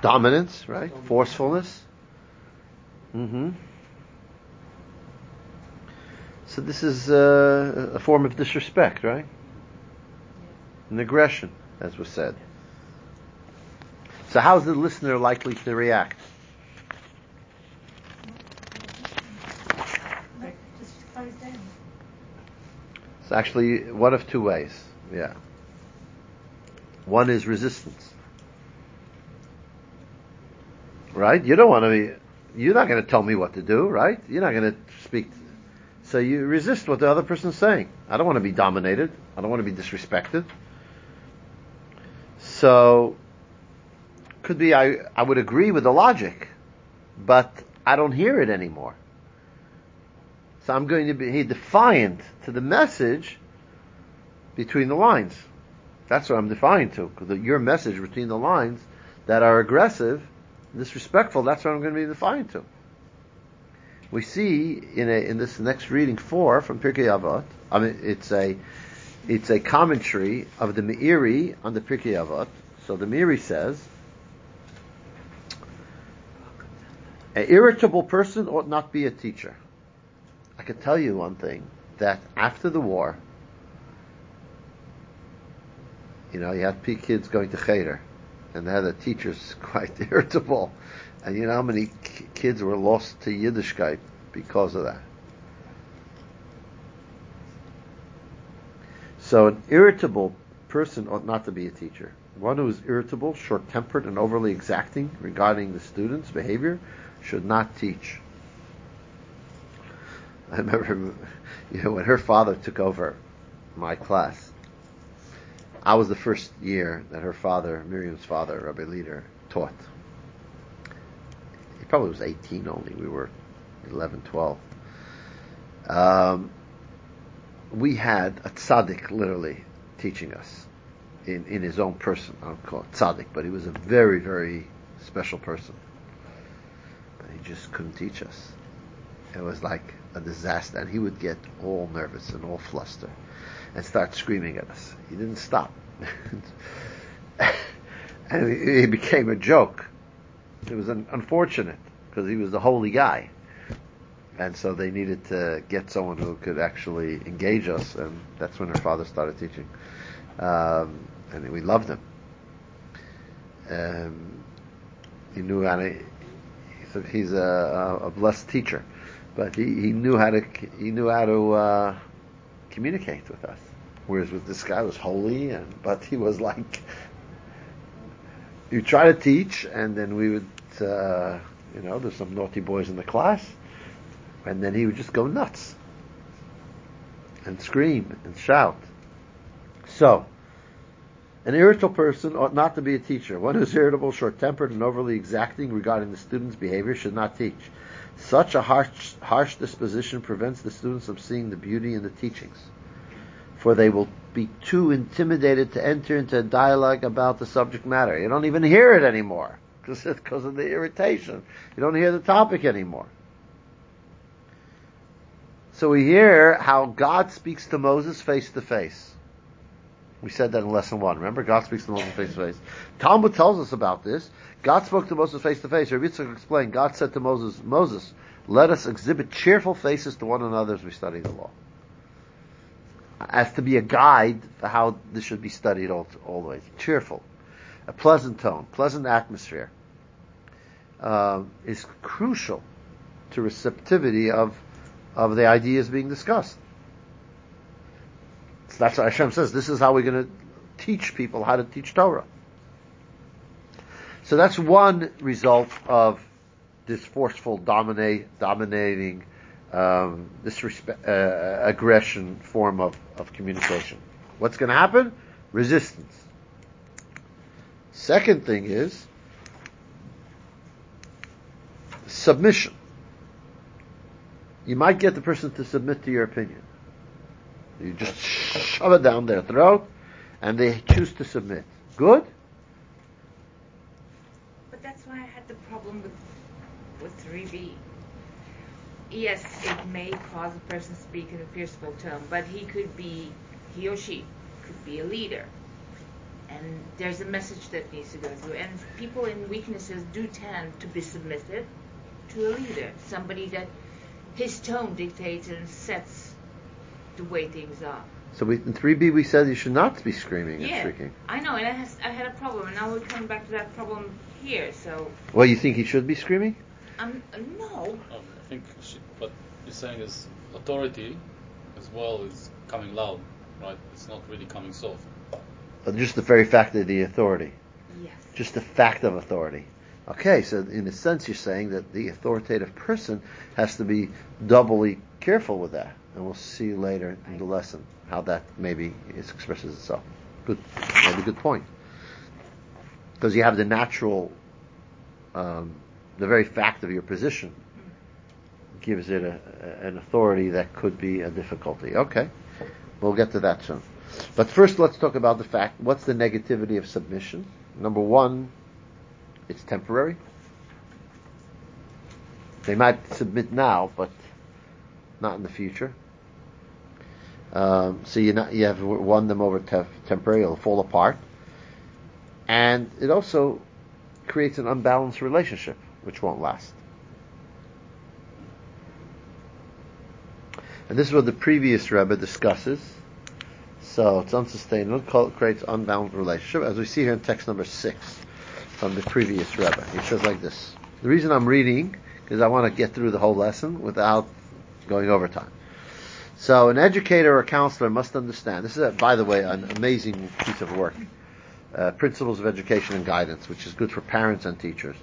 Dominance, right? Dominance. Forcefulness. hmm So this is uh, a form of disrespect, right? An aggression, as was said. So how is the listener likely to react? Just close down. It's actually one of two ways. Yeah. One is resistance. Right? You don't want to be, you're not going to tell me what to do, right? You're not going to speak. So you resist what the other person's saying. I don't want to be dominated. I don't want to be disrespected. So, could be I, I would agree with the logic, but I don't hear it anymore. So I'm going to be defiant to the message between the lines. That's what I'm defiant to. Because your message between the lines that are aggressive, disrespectful, that's what I'm going to be defiant to. We see in a, in this next reading four from Pirkei Avot. I mean, it's a it's a commentary of the Meiri on the Pirkei Avot. So the Meiri says, an irritable person ought not be a teacher. I can tell you one thing that after the war, you know, you had P kids going to Cheder, and they had the teachers [laughs] quite [laughs] irritable, and you know how many k- kids were lost to Yiddishkeit because of that. So an irritable person ought not to be a teacher. One who is irritable, short-tempered, and overly exacting regarding the student's behavior should not teach. I remember, [laughs] you know, when her father took over my class, I was the first year that her father, Miriam's father, Rabbi Leader, taught. He probably was 18 only. We were 11, 12. Um, we had a tzaddik literally teaching us in, in his own person. I don't call it tzaddik, but he was a very, very special person. But he just couldn't teach us. It was like a disaster. And he would get all nervous and all flustered and start screaming at us. He didn't stop. [laughs] and it became a joke. It was un- unfortunate because he was the holy guy. And so they needed to get someone who could actually engage us, and that's when her father started teaching. Um, and we loved him. Um, he knew how to. He's a, a blessed teacher, but he, he knew how to he knew how to uh, communicate with us. Whereas with this guy was holy, and but he was like, you try to teach, and then we would, uh, you know, there's some naughty boys in the class, and then he would just go nuts and scream and shout. So, an irritable person ought not to be a teacher. One who is irritable, short-tempered, and overly exacting regarding the student's behavior should not teach. Such a harsh, harsh disposition prevents the students from seeing the beauty in the teachings, for they will be too intimidated to enter into a dialogue about the subject matter. You don't even hear it anymore because of the irritation. You don't hear the topic anymore. So we hear how God speaks to Moses face to face. We said that in lesson one. Remember, God speaks to Moses face to face. Talmud tells us about this. God spoke to Moses face to face. Rabbi Yitzchak explained. God said to Moses, "Moses, let us exhibit cheerful faces to one another as we study the law." As to be a guide for how this should be studied all, the way. Cheerful, a pleasant tone, pleasant atmosphere um, is crucial to receptivity of of the ideas being discussed. So that's what Hashem says. This is how we're going to teach people how to teach Torah. So that's one result of this forceful, dominate, dominating um, disrespect, uh, aggression form of, of communication. What's going to happen? Resistance. Second thing is submission. You might get the person to submit to your opinion. You just shove it down their throat, and they choose to submit. Good? But that's why I had the problem with with 3B. Yes, it may cause a person to speak in a forceful tone, but he could be, he or she could be a leader. And there's a message that needs to go through. And people in weaknesses do tend to be submissive to a leader, somebody that his tone dictates and sets the way things are. So we, in 3B we said you should not be screaming and Yeah, shrieking. I know, and I, has, I had a problem, and now we're coming back to that problem here. So, Well, you think he should be screaming? um, no, Um, I think she, what you're saying is authority as well is coming loud, right? It's not really coming soft. Or just the very fact of the authority? yes, Just the fact of authority. Okay, so in a sense you're saying that the authoritative person has to be doubly careful with that. And we'll see later in the lesson how that maybe is, expresses itself. Good, maybe good point. Because you have the natural, um, the very fact of your position gives it a, a- an authority that could be a difficulty. Okay, we'll get to that soon. But first, let's talk about the fact. What's the negativity of submission? Number one, it's temporary. They might submit now, but not in the future. Um, so you not, you have won them over te- temporary; it'll fall apart, and it also creates an unbalanced relationship, which won't last. And this is what the previous Rebbe discusses. So it's unsustainable, co- creates unbalanced relationship, as we see here in text number six from the previous Rebbe. He says like this. The reason I'm reading is I want to get through the whole lesson without going over time. So an educator or counselor must understand. This is, a, by the way, an amazing piece of work. Uh, Principles of Education and Guidance, which is good for parents and teachers.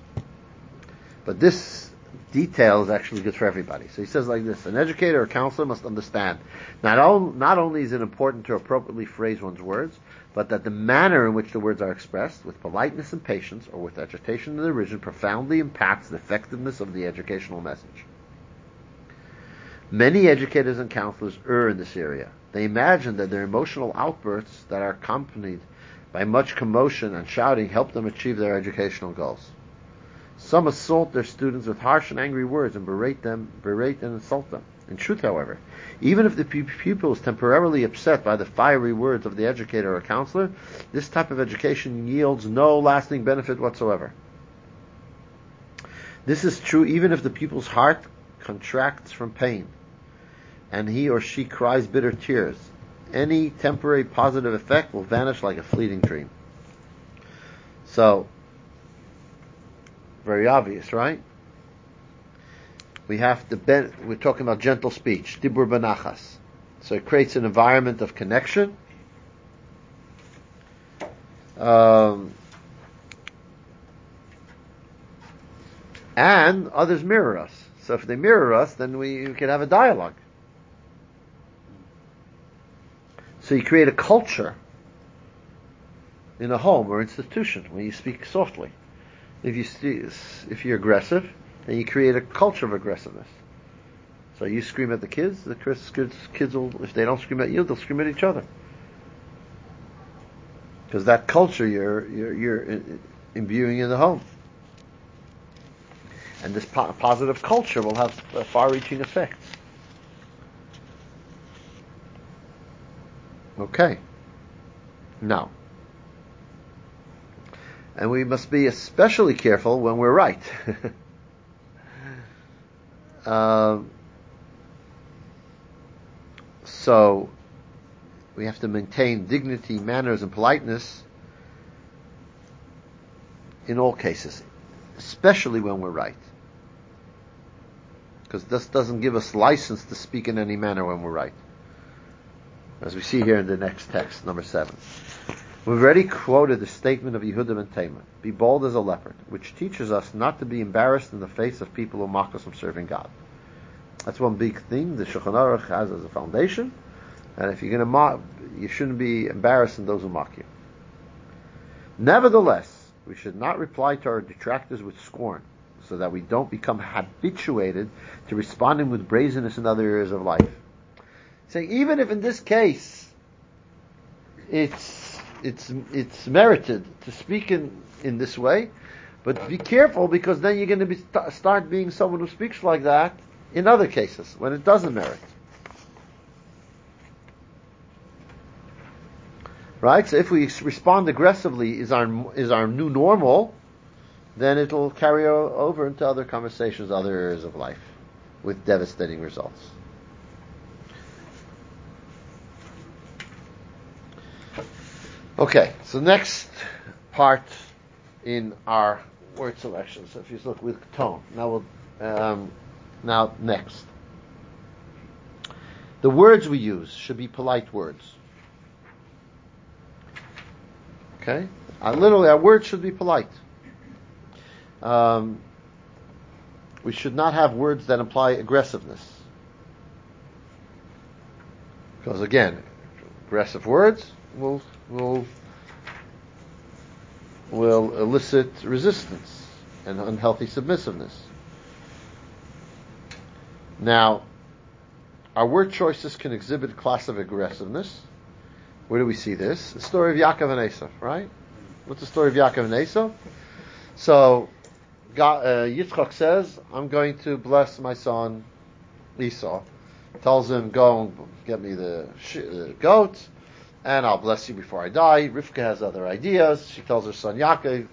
But this detail is actually good for everybody. So he says like this: An educator or counselor must understand not, on, not only is it important to appropriately phrase one's words, but that the manner in which the words are expressed, with politeness and patience, or with agitation and derision, profoundly impacts the effectiveness of the educational message. Many educators and counselors err in this area. They imagine that their emotional outbursts that are accompanied by much commotion and shouting help them achieve their educational goals. Some assault their students with harsh and angry words and berate them, berate and insult them. In truth, however, even if the pu- pupil is temporarily upset by the fiery words of the educator or counselor, this type of education yields no lasting benefit whatsoever. This is true even if the pupil's heart contracts from pain and he or she cries bitter tears. Any temporary positive effect will vanish like a fleeting dream. So, very obvious, right? We have to ben- we're talking about gentle speech, dibur benachas. So it creates an environment of connection. Um, and others mirror us. So if they mirror us, then we, we can have a dialogue. So you create a culture in a home or institution where you speak softly. If you if you're aggressive, then you create a culture of aggressiveness. So you scream at the kids, the kids, kids, will, if they don't scream at you, they'll scream at each other. Because that culture you're, you're, you're imbuing in the home. And this po- positive culture will have a far-reaching effects. Okay. Now. And we must be especially careful when we're right. um, [laughs] so, we have to maintain dignity, manners, and politeness in all cases, especially when we're right. Because this doesn't give us license to speak in any manner when we're right. As we see here in the next text, number seven. We've already quoted the statement of Yehuda ben Taman, be bold as a leopard, which teaches us not to be embarrassed in the face of people who mock us from serving God. That's one big thing the Shulchan Aruch has as a foundation. And if you're going to mock, you shouldn't be embarrassed in those who mock you. Nevertheless, we should not reply to our detractors with scorn, so that we don't become habituated to responding with brazenness in other areas of life. Saying, even if in this case, it's, it's, it's merited to speak in, in this way, but be careful because then you're going to be, start being someone who speaks like that in other cases when it doesn't merit. Right? So if we respond aggressively is our, is our new normal, then it'll carry over into other conversations, other areas of life with devastating results. Okay, so next part in our word selection. So if you look with tone, now we'll, um, now next. The words we use should be polite words. Okay? Uh, literally, our words should be polite. Um, we should not have words that imply aggressiveness. Because again, aggressive words will will will elicit resistance and unhealthy submissiveness. Now, our word choices can exhibit a class of aggressiveness. Where do we see this? The story of Yaakov and Esau, right? What's the story of Yaakov and Esau? So, God, uh, Yitzchak says, I'm going to bless my son Esau. Tells him, go and get me the, sh- the goat, and I'll bless you before I die. Rivka has other ideas. She tells her son Yaakov,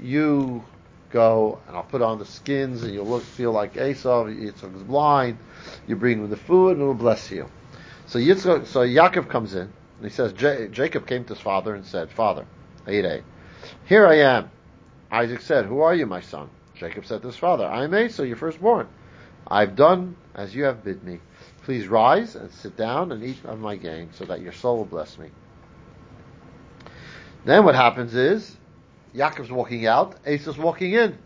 you go and I'll put on the skins and you'll look, feel like Esau. Yitzchak is blind. You bring him the food and we'll bless you. So Yitzchak, so Yaakov comes in and he says, Jacob came to his father and said, Father, Here I am. Isaac said, Who are you, my son? Jacob said to his father, I am Esau, your firstborn. I've done as you have bid me. Please rise and sit down and eat of my game so that your soul will bless me. Then what happens is, Yaakov's walking out, Esau's walking in.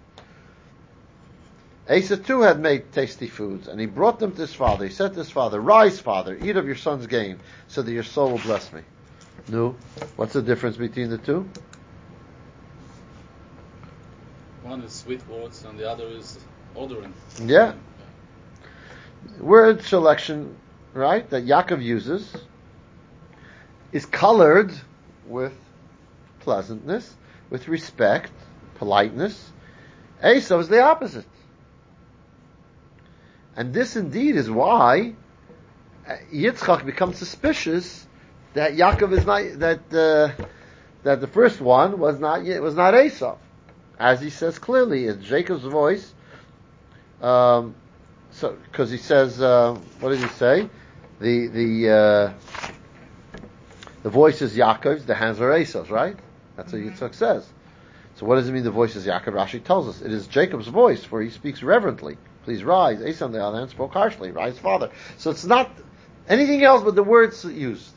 Esau too had made tasty foods, and he brought them to his father. He said to his father, Rise, father, eat of your son's game, so that your soul will bless me. No. What's the difference between the two? One is sweet words, and the other is ordering. Yeah. Word selection, right, that Yaakov uses is colored with pleasantness, with respect, politeness. Esau is the opposite. And this indeed is why Yitzchak becomes suspicious that Yaakov is not that uh, that the first one was not it was not Esau, as he says clearly, it's Jacob's voice. Um, so because he says, uh, what did he say? The the uh, the voice is Yaakov's, the hands are Esau's, right? That's what Yitzchak says. So what does it mean? The voice is Yaakov. Rashi tells us it is Jacob's voice, for he speaks reverently. Please rise. Esau, on the other hand, spoke harshly. Rise, father. So it's not anything else but the words used.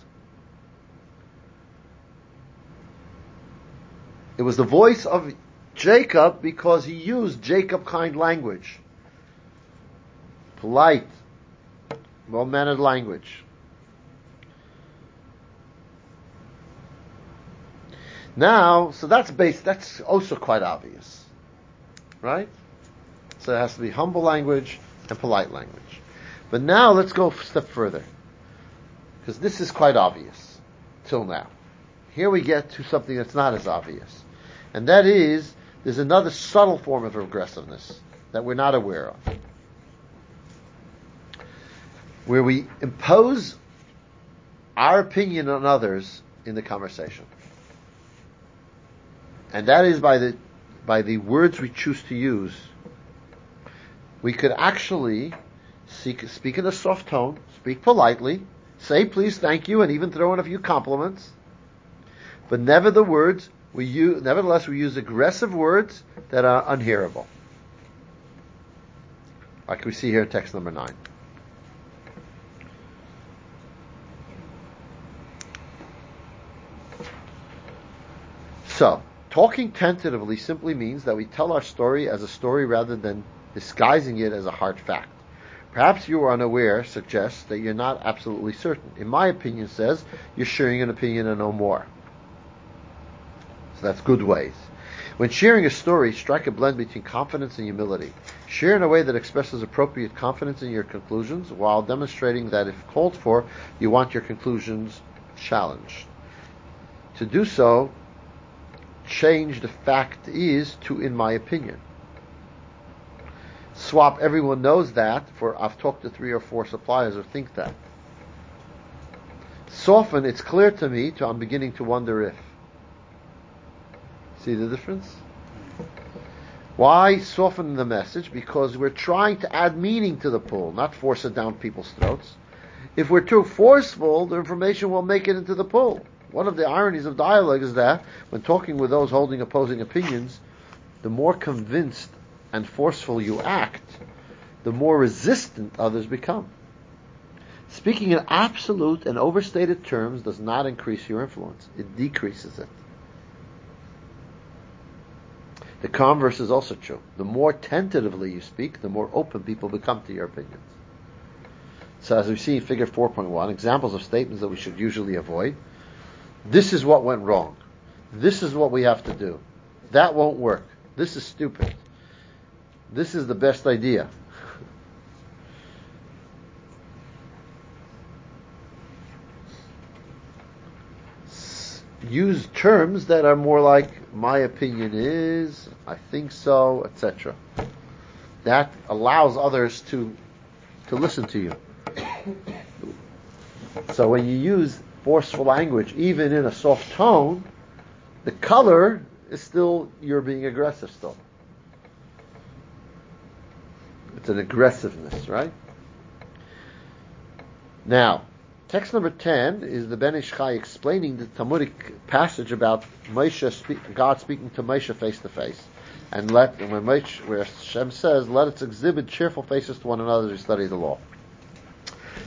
It was the voice of Jacob because he used Jacob kind language. Polite, well mannered language. Now, so that's based, that's also quite obvious. Right? So it has to be humble language and polite language. But now let's go a step further. Because this is quite obvious till now. Here we get to something that's not as obvious. And that is, there's another subtle form of aggressiveness that we're not aware of. Where we impose our opinion on others in the conversation. And that is by the, by the words we choose to use we could actually seek, speak in a soft tone, speak politely, say please, thank you, and even throw in a few compliments. But never the words we use, nevertheless we use aggressive words that are unhearable. Like we see here in text number nine. So, talking tentatively simply means that we tell our story as a story rather than disguising it as a hard fact. Perhaps you are unaware suggests that you're not absolutely certain. In my opinion says you're sharing an opinion and no more. So that's good ways. When sharing a story, strike a blend between confidence and humility. Share in a way that expresses appropriate confidence in your conclusions while demonstrating that if called for, you want your conclusions challenged. To do so, change the fact is to in my opinion. Swap everyone knows that for I've talked to three or four suppliers who think that. Soften it's clear to me to I'm beginning to wonder if. See the difference? Why soften the message? Because we're trying to add meaning to the pool, not force it down people's throats. If we're too forceful, the information will make it into the pool. One of the ironies of dialogue is that when talking with those holding opposing opinions, the more convinced and forceful you act, the more resistant others become. Speaking in absolute and overstated terms does not increase your influence, it decreases it. The converse is also true. The more tentatively you speak, the more open people become to your opinions. So as we see in figure 4.1, examples of statements that we should usually avoid. This is what went wrong. This is what we have to do. That won't work. This is stupid. This is the best idea. [laughs] use terms that are more like my opinion is, I think so, etc. That allows others to to listen to you. [coughs] So when you use forceful language, even in a soft tone, the color is still you're being aggressive still. It's an aggressiveness, right? Now, Text number 10 is the Ben Ish Chai explaining the Talmudic passage about Moshe speak, God speaking to Moshe face to face. And let, when Moshe, where Hashem says, let us exhibit cheerful faces to one another as we study the law.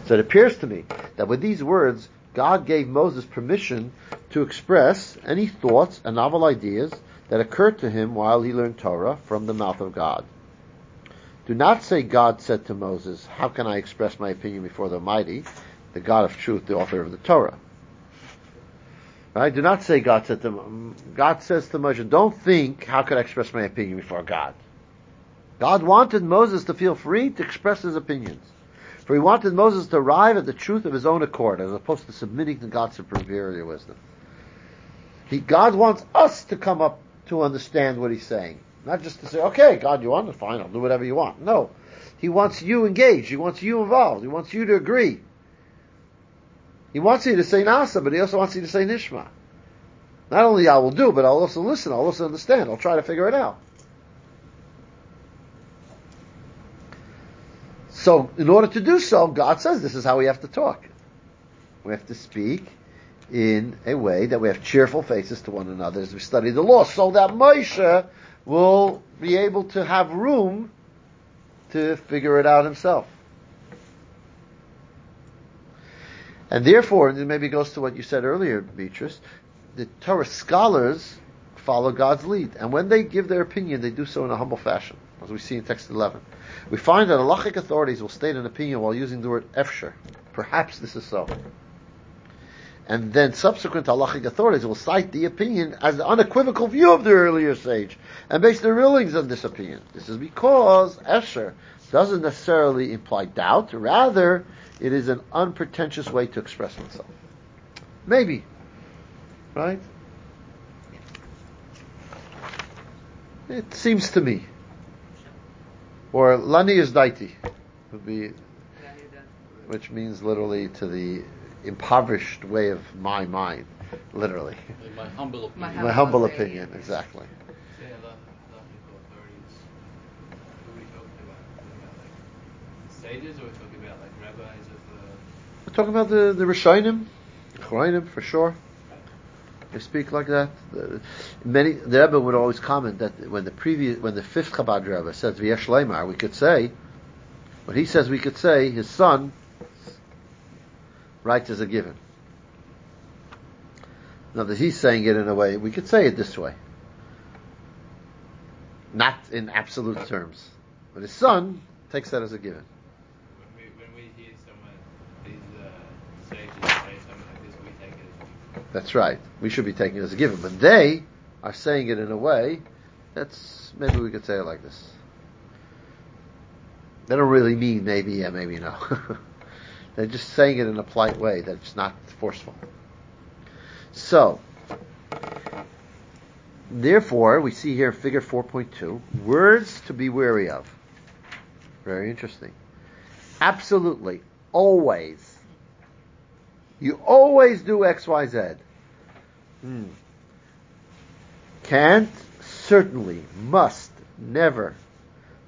So it appears to me that with these words, God gave Moses permission to express any thoughts and novel ideas that occurred to him while he learned Torah from the mouth of God. Do not say God said to Moses, how can I express my opinion before the Almighty? the God of truth, the author of the Torah. Right? Do not say God said to God says to Moshe, don't think how could I express my opinion before God. God wanted Moses to feel free to express his opinions. For he wanted Moses to arrive at the truth of his own accord, as opposed to submitting to God's superior wisdom. He, God wants us to come up to understand what he's saying. Not just to say, okay, God, you want it? Fine, I'll do whatever you want. No. He wants you engaged. He wants you involved. He wants you to agree. He wants you to say Na'aseh, but he also wants you to say Nishma. Not only I will do, but I'll also listen, I'll also understand, I'll try to figure it out. So, in order to do so, God says this is how we have to talk. We have to speak in a way that we have cheerful faces to one another as we study the law, so that Moshe will be able to have room to figure it out himself. And therefore, and it maybe goes to what you said earlier, Beatrice, the Torah scholars follow God's lead. And when they give their opinion, they do so in a humble fashion, as we see in text 11. We find that halachic authorities will state an opinion while using the word efsher. Perhaps this is so. And then subsequent halachic authorities will cite the opinion as the unequivocal view of the earlier sage and base their rulings on this opinion. This is because efsher doesn't necessarily imply doubt, rather it is an unpretentious way to express oneself. Maybe. Right? It seems to me. Or lani is daiti would be, which means literally to the impoverished way of my mind, literally. My humble opinion. My, humble opinion, exactly. Say a lot logical authorities. Who are we talking about? Talking about like sages or we're talking about like rabbis of uh, We're talking about the the Rishonim, Acharonim for sure. They speak like that. Uh, many the Rebbe would always comment that when the previous when the fifth Chabad Rebbe says V'yesh Leimar, we could say what he says we could say his son writes as a given. Now that he's saying it in a way we could say it this way, not in absolute terms, but his son takes that as a given. That's right. We should be taking it as a given, but they are saying it in a way that's maybe we could say it like this. They don't really mean maybe yeah, maybe no. [laughs] They're just saying it in a polite way that it's not forceful. So, therefore, we see here figure 4.2 words to be wary of. Very interesting. Absolutely, always. You always do X, Y, Z. Hmm. Can't, certainly, must, never,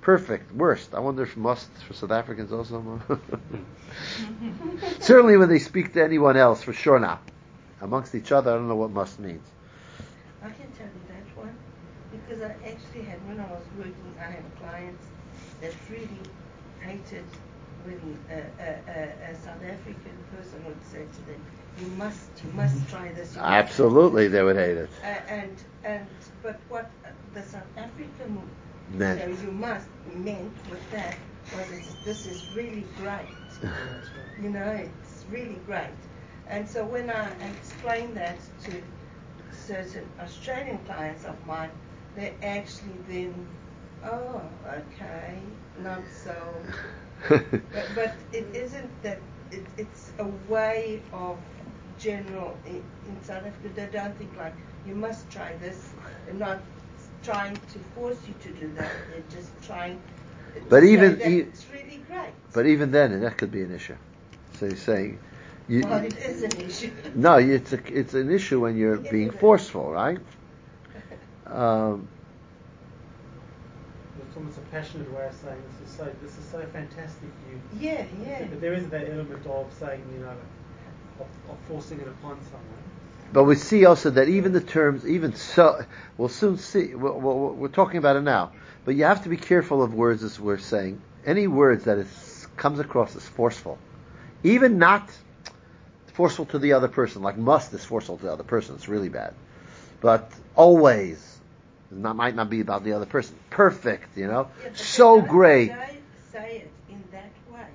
perfect, worst. I wonder if must for South Africans also. [laughs] certainly when they speak to anyone else, for sure not. Amongst each other, I don't know what must means. I can tell you that one because I actually had when I was working, I had clients that really hated when a, a, a, South African person would say to them, "You must, you must try this." Absolutely, they would hate it. uh, and and but what the South African Meant. so you must meant with that was this is really great. you know, it's really great. And so when I explain that to certain Australian clients of mine, they actually then, oh, okay, not so. But, but it isn't that. It, it's a way of general in, in South Africa. They don't think like you must try this. They're not trying to force you to do that. They're just trying. to But say even that e- it's really great. But even then, that could be an issue. So you're saying, you, well, it is an issue. no, it's a, it's an issue when you're being forceful, right? [laughs] Um, It's almost a passionate way of saying this is so this is so fantastic. You Yeah, yeah. But there is that element of saying you know of, of forcing it upon someone. But we see also that even the terms, even so, we'll soon see. We're, we're, we're talking about it now. But you have to be careful of words as we're saying. Any words that is, comes across as forceful, even not forceful to the other person, like must is forceful to the other person. It's really bad. But always not, might not be about the other person. Perfect, you know, Yeah, so great. Say, say it in that way.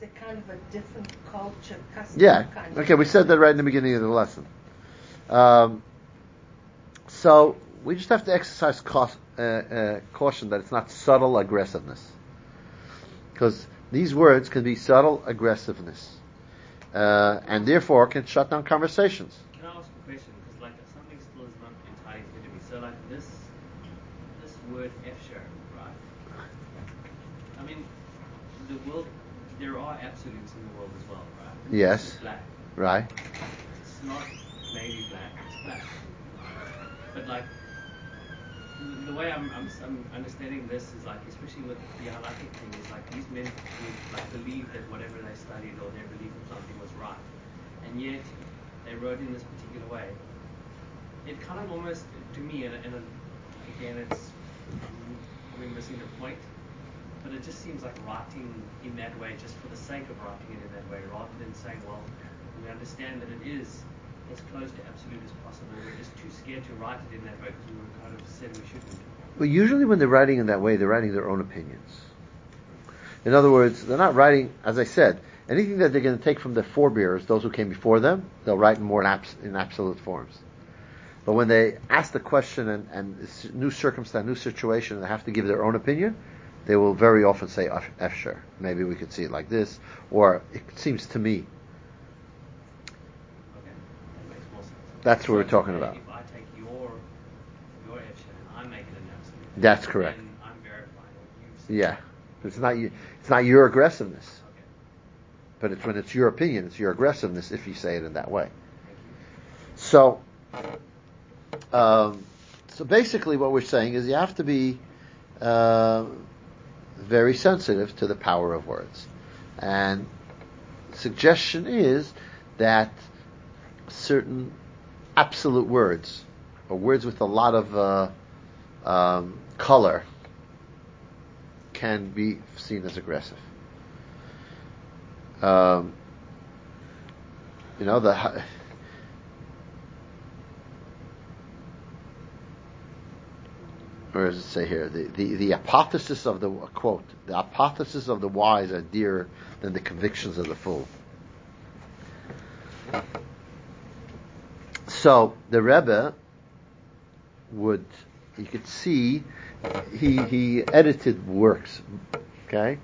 It's a kind of a different culture, custom. Yeah. Kind of Okay, we said that right in the beginning of the lesson. Um, so we just have to exercise cau- uh, uh, caution that it's not subtle aggressiveness, because these words can be subtle aggressiveness, uh, and therefore can shut down conversations. Can I ask a question? Because like something still is not entirely clear to me. So like this, word "efsher," right? I mean, the world, there are absolutes in the world as well, right? Yes. Black. Right. It's not maybe black. It's black. But like, the, the way I'm, I'm, I'm understanding this is like, especially with the halakhic thing, is like these men would like believe that whatever they studied or their belief in something was right, and yet they wrote in this particular way. It kind of almost, to me, and, and again, it's probably missing the point, but it just seems like writing in that way just for the sake of writing it in that way, rather than saying, well, we understand that it is as close to absolute as possible. We're just too scared to write it in that way because we were kind of said we shouldn't. Well, usually when they're writing in that way, they're writing their own opinions. In other words, they're not writing, as I said, anything that they're going to take from their forebears, those who came before them, they'll write in more in, abs- in absolute forms. But when they ask the question and, and new circumstance, new situation, and they have to give their own opinion, they will very often say F. Maybe we could see it like this, or it seems to me. Okay, that makes more. That's what we're talking about. If I take your your Efsher and I make an absolute, That's correct. I'm verifying what said. Yeah, it's not it's not your aggressiveness, but it's when it's your opinion, it's your aggressiveness if you say it in that way. So, um, so basically, what we're saying is you have to be uh, very sensitive to the power of words, and suggestion is that certain absolute words, or words with a lot of uh, um, color, can be seen as aggressive. Um, you know the or does it say here the, the, the hypothesis of the quote the hypothesis of the wise are dearer than the convictions of the fool So the Rebbe would, you could see, he he edited works, okay,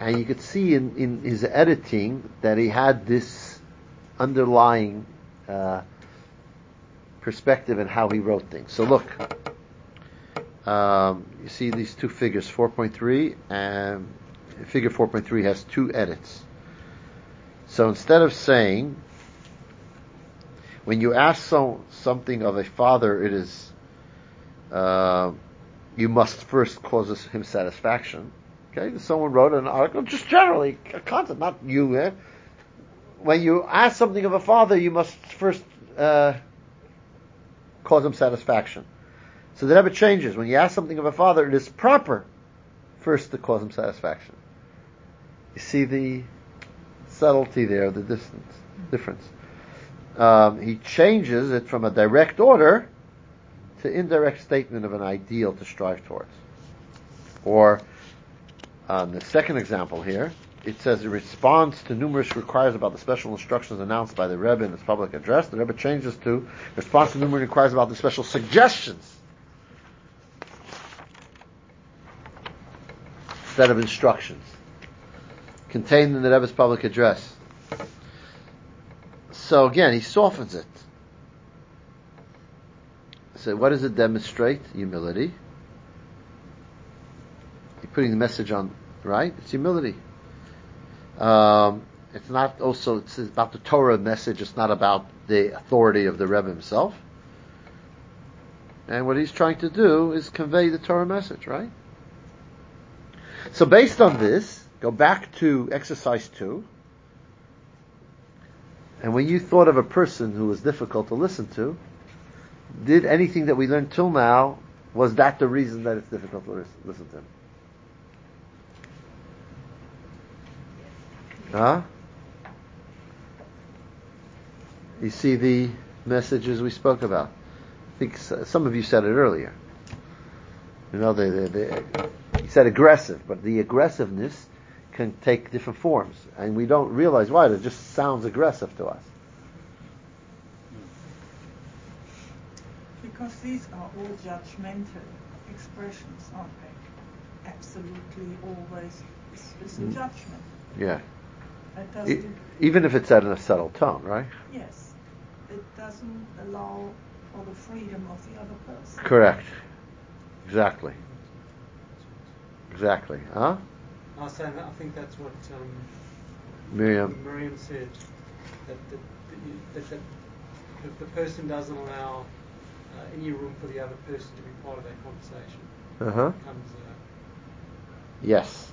and you could see in, in his editing that he had this underlying uh, perspective in how he wrote things. So look, um, you see these two figures, 4.3 and figure 4.3 has two edits. So instead of saying, when you ask so, something of a father, it is, uh, you must first cause him satisfaction. Okay, someone wrote an article, just generally, a concept, not you. Eh? When you ask something of a father, you must first uh, cause him satisfaction. So the Rebbe changes. When you ask something of a father, it is proper first to cause him satisfaction. You see the subtlety there, the distance, difference. Um, he changes it from a direct order to indirect statement of an ideal to strive towards. Or on the second example here, it says in response to numerous requires about the special instructions announced by the Rebbe in his public address, the Rebbe changes to response to numerous requires about the special suggestions instead of instructions contained in the Rebbe's public address. So again, he softens it. So what does it demonstrate? Humility. You're putting the message on, right? It's humility. Um, it's not also, it's about the Torah message, it's not about the authority of the Rebbe himself. And what he's trying to do is convey the Torah message, right? So based on this, go back to exercise two. And when you thought of a person who was difficult to listen to, did anything that we learned till now, was that the reason that it's difficult to listen to him? Huh? You see the messages we spoke about. I think some of you said it earlier. You know, they, they, they, he said aggressive, but the aggressiveness can take different forms, and we don't realize why. It just sounds aggressive to us. Because these are all judgmental expressions, aren't they? Absolutely, always It's, is a Mm. judgment. Yeah. It even if it's said in a subtle tone, right? Yes, it doesn't allow for the freedom of the other person. Correct. Exactly. Exactly. Huh? I was saying that I think that's what um, Miriam. Miriam said that, that, that, that, if the person doesn't allow uh, any room for the other person to be part of that conversation, Uh-huh. it becomes uh, Yes.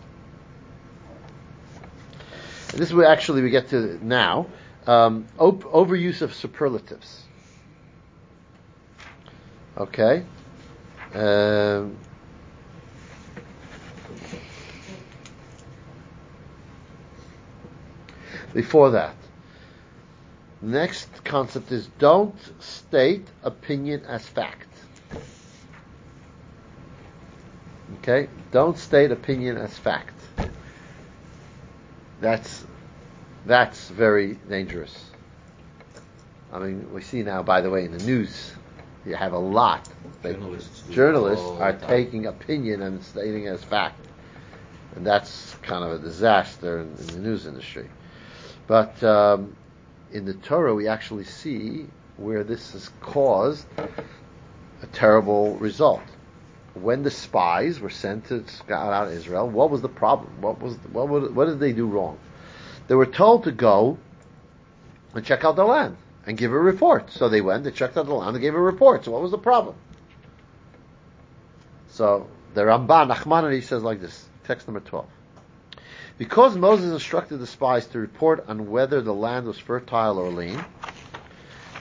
And this is where actually we get to now. Um, op- overuse of superlatives. Okay. Um, before that, next concept is don't state opinion as fact. Okay? Don't state opinion as fact. That's that's very dangerous. I mean, we see now, by the way, in the news, you have a lot. Journalists journalists are taking opinion and stating it as fact, and that's kind of a disaster in, in the news industry. But um, in the Torah, we actually see where this has caused a terrible result. When the spies were sent to scout out Israel, what was the problem? What was what would, what did they do wrong? They were told to go and check out the land and give a report. So they went, they checked out the land, they gave a report. So what was the problem? So the Ramban Nachmanides says like this, text number twelve. Because Moses instructed the spies to report on whether the land was fertile or lean,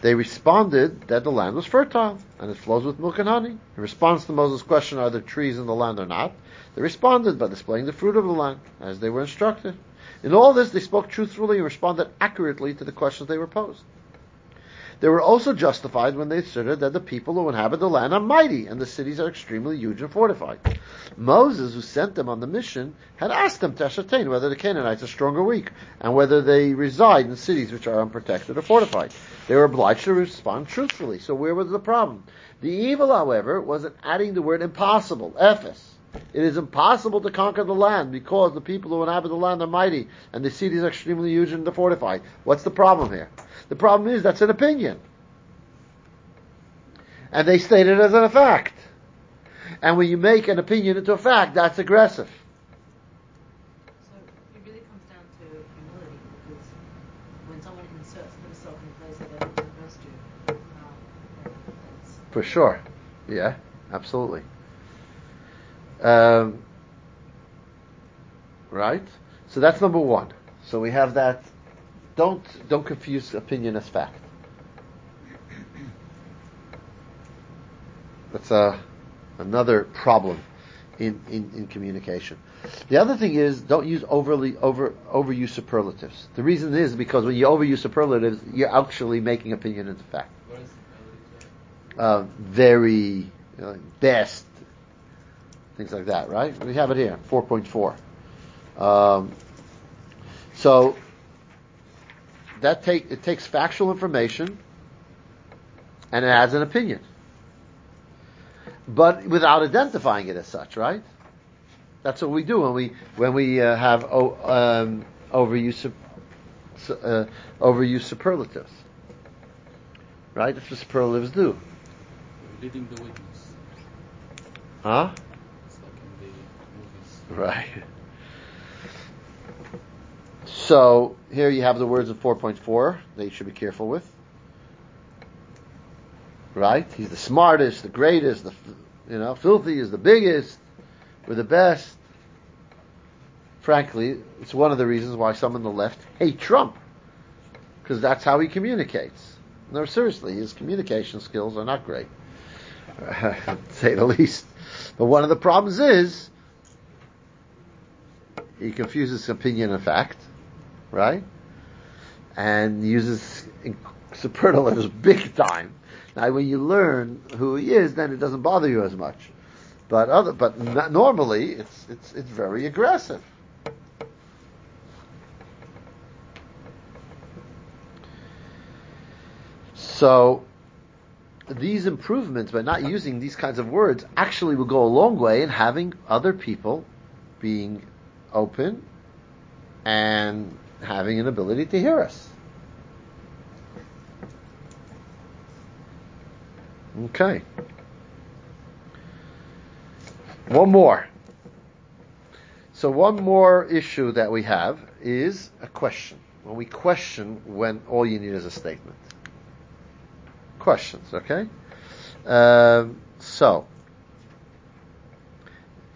they responded that the land was fertile and it flows with milk and honey. In response to Moses' question, are there trees in the land or not? They responded by displaying the fruit of the land as they were instructed. In all this, they spoke truthfully and responded accurately to the questions they were posed. They were also justified when they asserted that the people who inhabit the land are mighty and the cities are extremely huge and fortified. Moses, who sent them on the mission, had asked them to ascertain whether the Canaanites are strong or weak, and whether they reside in cities which are unprotected or fortified. They were obliged to respond truthfully. So where was the problem? The evil, however, was in adding the word impossible, ephes. It is impossible to conquer the land because the people who inhabit the land are mighty and the cities are extremely huge and fortified. What's the problem here? The problem is that's an opinion. And they state it as a fact. And when you make an opinion into a fact, that's aggressive. So it really comes down to humility because when someone inserts themselves in a place that they haven't addressed you, um, For sure. Yeah, absolutely. Um, right? So that's number one. So we have that. Don't don't confuse opinion as fact. [clears throat] That's a, another problem in, in, in communication. The other thing is don't use overly over overuse superlatives. The reason is because when you overuse superlatives, you're actually making opinion into fact. What is the Uh, very you know, best things like that, right? We have it here, 4.4. Um, so that take it takes factual information and it adds an opinion, but without identifying it as such, right? That's what we do when we when we uh, have o- um, overuse uh, overuse superlatives, right? That's what superlatives do, Leading the witness. huh? It's like in the movies. Right. So here you have the words of 4.4 that you should be careful with. Right? He's the smartest, the greatest, the you know, filthy is the biggest, we're the best. Frankly, it's one of the reasons why some on the left hate Trump. Because that's how he communicates. No, seriously, his communication skills are not great. [laughs] to say the least. But one of the problems is he confuses opinion and fact, right? And uses superlatives big time. Now, when you learn who he is, then it doesn't bother you as much. But other, but n- normally it's it's it's very aggressive. So these improvements by not using these kinds of words actually will go a long way in having other people being open and having an ability to hear us. Okay. One more. So one more issue that we have is a question. When we question when all you need is a statement. Questions, okay? Um, so,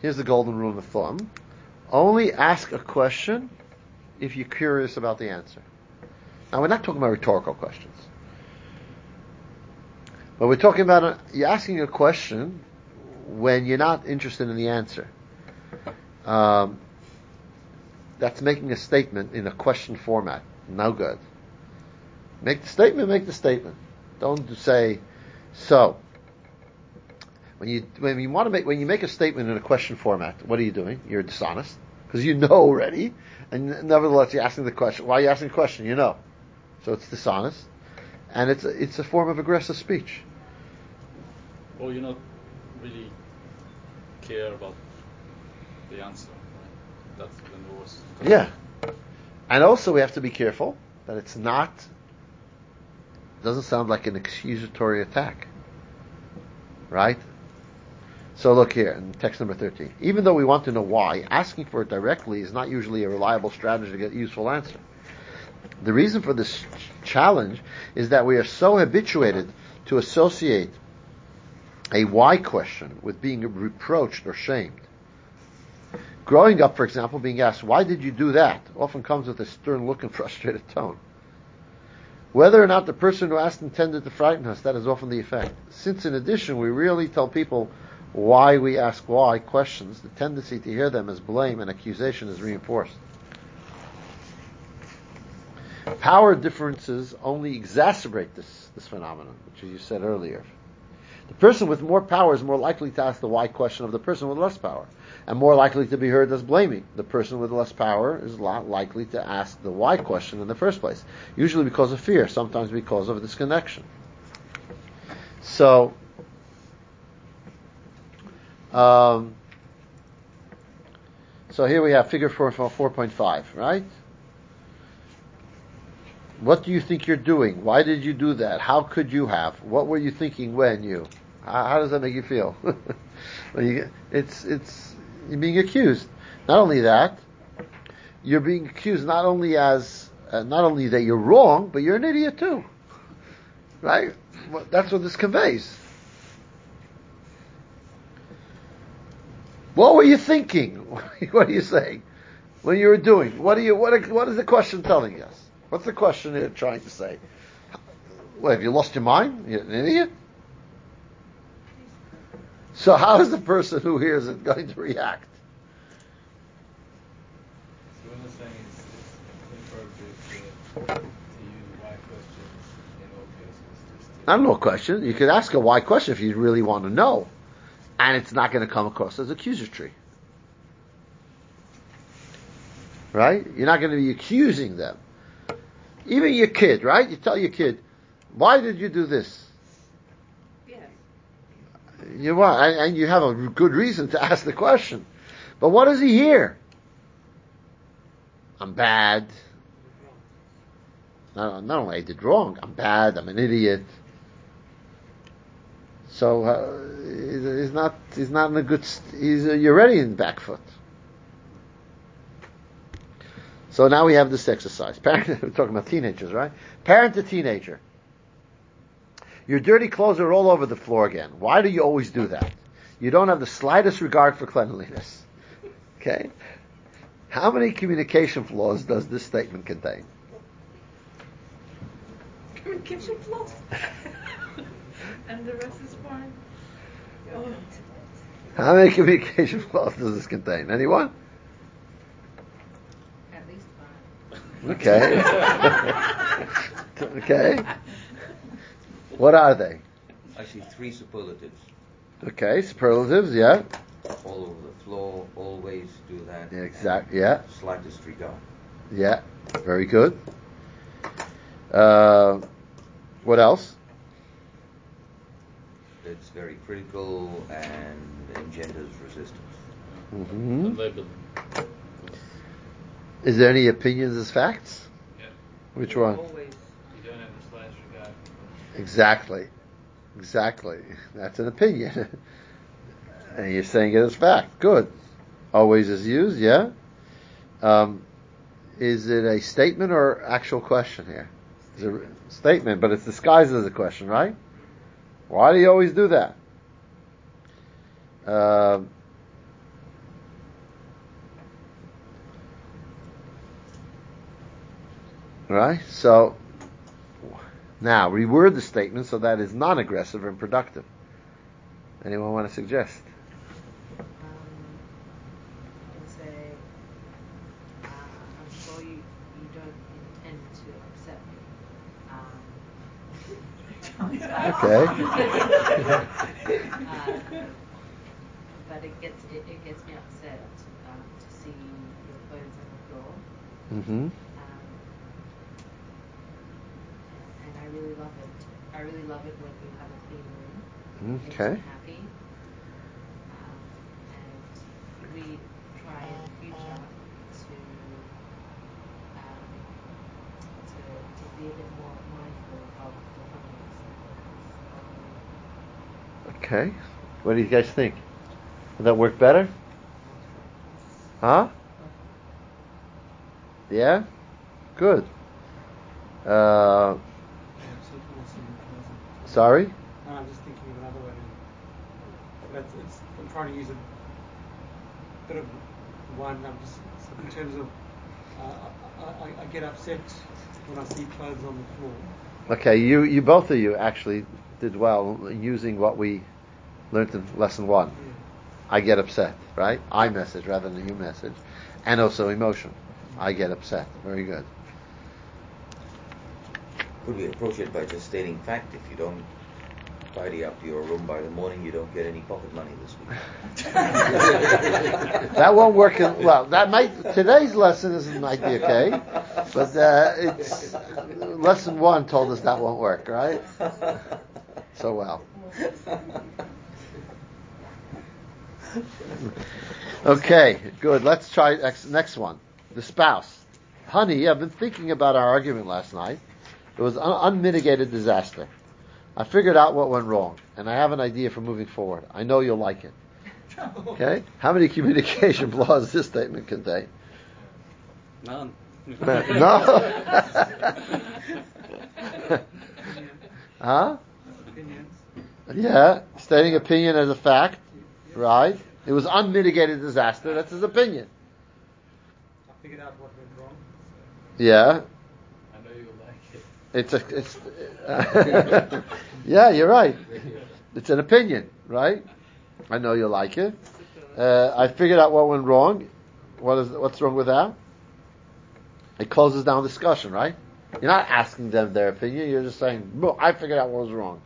here's the golden rule of thumb. Only ask a question if you're curious about the answer. Now, we're not talking about rhetorical questions. But we're talking about a, you're asking a question when you're not interested in the answer. Um, that's making a statement in a question format. No good. Make the statement, make the statement. Don't say, so. When you, when you want to make, when you make a statement in a question format, what are you doing? You're dishonest. Because you know already, and nevertheless you're asking the question. Why are you asking the question? You know. So it's dishonest. And it's a, it's a form of aggressive speech. Or you don't really care about the answer, right? That's the worst. Yeah. And also we have to be careful that it's not doesn't sound like an accusatory attack. Right? So look here in text number 13. Even though we want to know why, asking for it directly is not usually a reliable strategy to get a useful answer. The reason for this challenge is that we are so habituated to associate a why question with being reproached or shamed. Growing up, for example, being asked, why did you do that? often comes with a stern look and [laughs] frustrated tone. Whether or not the person who asked intended to frighten us, that is often the effect. Since in addition we rarely tell people why we ask why questions, the tendency to hear them as blame and accusation is reinforced. Power differences only exacerbate this, this phenomenon, which you said earlier. The person with more power is more likely to ask the why question of the person with less power, and more likely to be heard as blaming. The person with less power is not likely to ask the why question in the first place, usually because of fear, sometimes because of disconnection. So, um, so here we have figure 4, 4.5, right? What do you think you're doing? Why did you do that? How could you have? What were you thinking when you? How, how does that make you feel? [laughs] you, it's it's you're being accused. Not only that, you're being accused not only as uh, not only that you're wrong, but you're an idiot too. Right? Well, that's what this conveys. What were you thinking? [laughs] what are you saying? When you were doing? What are you? What? What is the question telling us? What's the question you're trying to say? What, have you lost your mind? You're an idiot? So how is the person who hears it going to react? So what I'm saying is it's inappropriate to, to use why questions in all cases. Just to, Not no question. You could ask a why question if you really want to know. And it's not going to come across as accusatory. Right? You're not going to be accusing them. Even your kid, right? You tell your kid, why did you do this? Yes. You want, and, and you have a good reason to ask the question. But what does he hear? I'm bad. Not, not only I did wrong, I'm bad, I'm an idiot. So uh, he's not he's not in a good. He's you're already in back foot. So now we have this exercise. [laughs] Parent, we're talking about teenagers, right? Parent to teenager. Your dirty clothes are all over the floor again. Why do you always do that? You don't have the slightest regard for cleanliness. [laughs] Okay? How many communication flaws does this statement contain? Communication flaws. [laughs] and the rest is fine. Oh. How many communication [laughs] flaws does this contain? Anyone? At least five. Okay. [laughs] okay. What are they? Actually, three superlatives. Okay, superlatives, yeah. All over the floor, always do that. Yeah, exact- yeah. Slightest regard. Yeah, very good. Uh, what else? It's very critical and engenders resistance. hmm Is there any opinions as facts? yeah, Which one? Always. you don't have the slightest regard for Exactly. Exactly. That's an opinion. [laughs] and you're saying it as fact. Good. Always is used, yeah? Um, is it a statement or actual question here? It's a statement, but it's disguised as a question, right? Why do you always do that? Um, right? So, now reword the statement so that it's non-aggressive and productive. Anyone want to suggest? Um, you can say, uh, I'm sure you, you don't intend to upset me. Okay. [laughs] uh, but it gets it, it gets me upset um, to see your clothes on the floor. Mm-hmm. Um, and I really love it. I really love it when you have a clean room. It makes Okay. happy. Um, and we try in the future to um, to to be a bit more mindful of the comments. Okay. What do you guys think? Would that work better? Huh? Yeah? Good. Uh, Yeah, something else in the closet. sorry? No, I'm just thinking of another way to. But it's, it's, I'm trying to use a bit of one. I'm just in terms of. Uh, I, I, I get upset when I see clothes on the floor. Okay, you, you both of you actually did well using what we learned in lesson one. I get upset, right? I message rather than you message. And also emotion. I get upset. Very good. Could we approach it by just stating fact? If you don't tidy up your room by the morning, you don't get any pocket money this week. [laughs] that won't work. In, well, that might today's lesson is might be okay, but uh, it's lesson one told us that won't work, right? So well. Okay, good. Let's try next, next one. The spouse. Honey, I've been thinking about our argument last night. It was un- unmitigated disaster. I figured out what went wrong, and I have an idea for moving forward. I know you'll like it. Okay? How many communication [laughs] flaws does this statement contain? None. no. [laughs] huh? Opinions. Yeah, stating opinion as a fact, right? It was unmitigated disaster. That's his opinion. I figured out what went wrong. Yeah, I know you'll like it. it's a, it's, [laughs] yeah, you're right. It's an opinion, right? I know you'll like it. Uh, I figured out what went wrong. What is, what's wrong with that? It closes down discussion, right? You're not asking them their opinion. You're just saying, I figured out what was wrong.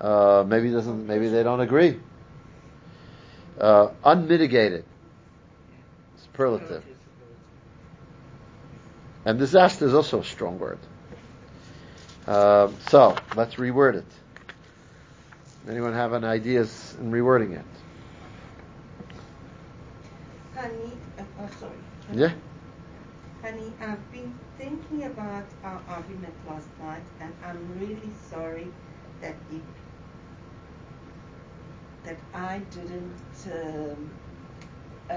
Uh, maybe doesn't. Maybe they don't agree. Uh, unmitigated, superlative, and disaster is also a strong word. Um, so let's reword it. Anyone have any ideas in rewording it? Honey, uh, oh, sorry. Yeah. Honey, I've been thinking about our argument last night, and I'm really sorry that it that I didn't um, uh,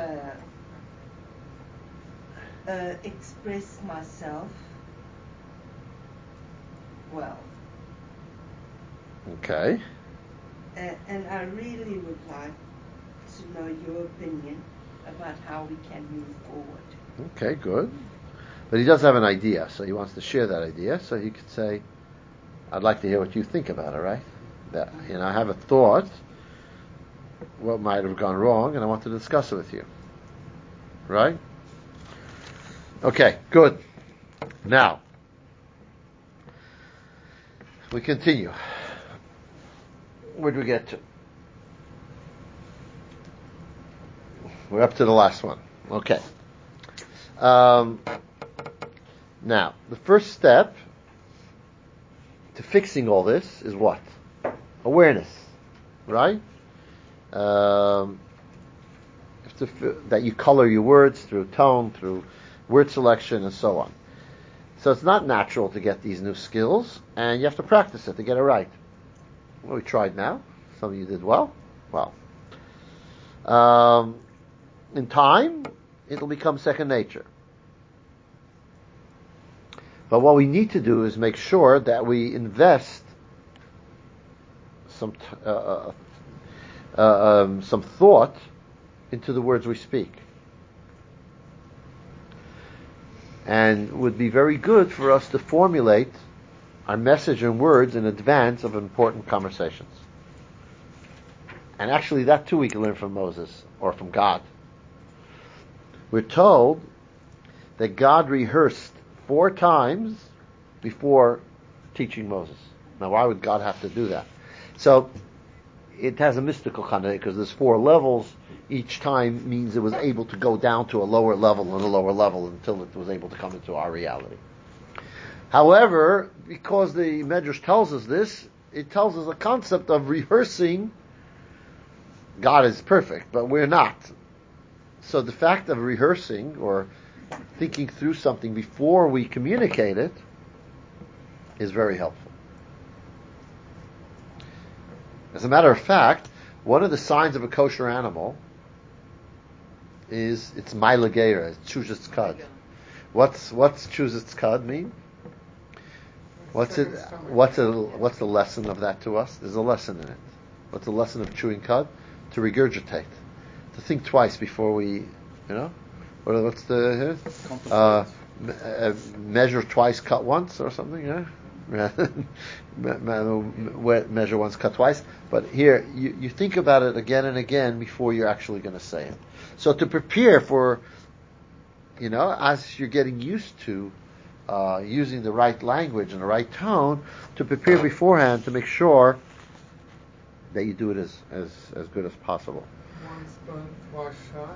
uh, express myself well, Okay. uh, and I really would like to know your opinion about how we can move forward. Okay, good. But he does have an idea, so he wants to share that idea. So he could say, "I'd like to hear what you think about it." Right? That you know, I have a thought. What might have gone wrong, and I want to discuss it with you. Right? Okay, good. Now we continue. Where do we get to? We're up to the last one. Okay. Um, now, the first step to fixing all this is what? Awareness, right? Um, to that you color your words through tone, through word selection, and so on. So it's not natural to get these new skills, and you have to practice it to get it right. Well, we tried now. Some of you did well. Well, um, in time, it'll become second nature. But what we need to do is make sure that we invest some t- uh, uh, um, some thought into the words we speak, and would be very good for us to formulate our message and words in advance of important conversations. And actually, that too we can learn from Moses or from God. We're told that God rehearsed four times before teaching Moses. Now, why would God have to do that? So, it has a mystical kind connotation because there's four levels. Each time means it was able to go down to a lower level and a lower level until it was able to come into our reality. However, because the Medrash tells us this, it tells us a concept of rehearsing. God is perfect, but we're not. So the fact of rehearsing or thinking through something before we communicate it is very helpful. As a matter of fact, one of the signs of a kosher animal is its milagera, it's chuzitz kad. What's what's chuzitz kad mean? What's it? What's a what's the lesson of that to us? There's a lesson in it. What's the lesson of chewing cud? To regurgitate, to think twice before we, you know, what, what's the uh, uh, me- uh, measure twice, cut once, or something? Yeah. [laughs] Me- me- measure once, cut twice. But here, you, you think about it again and again before you're actually going to say it. So to prepare for, you know, as you're getting used to uh, using the right language and the right tone to prepare beforehand to make sure that you do it as, as, as good as possible. Twice shy.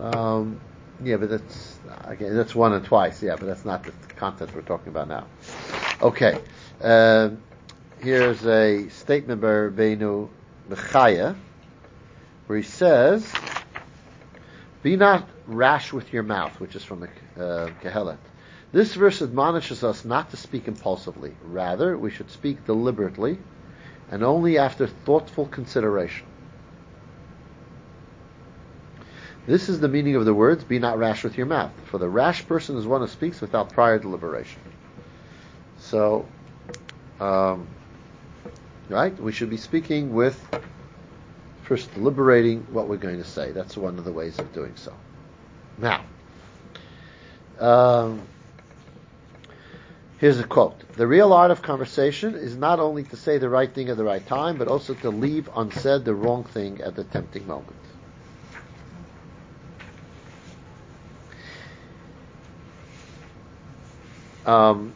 Um, yeah, but that's again that's one and twice. Yeah, but that's not the content we're talking about now. Okay, uh, here's a statement by Rabbeinu Bechaya, where he says, "Be not rash with your mouth," which is from the uh, Kohelet. This verse admonishes us not to speak impulsively. Rather, we should speak deliberately and only after thoughtful consideration. This is the meaning of the words, be not rash with your mouth. For the rash person is one who speaks without prior deliberation. So, um, right? We should be speaking with, first deliberating what we're going to say. That's one of the ways of doing so. Now, um, here's a quote. The real art of conversation is not only to say the right thing at the right time, but also to leave unsaid the wrong thing at the tempting moment. Um,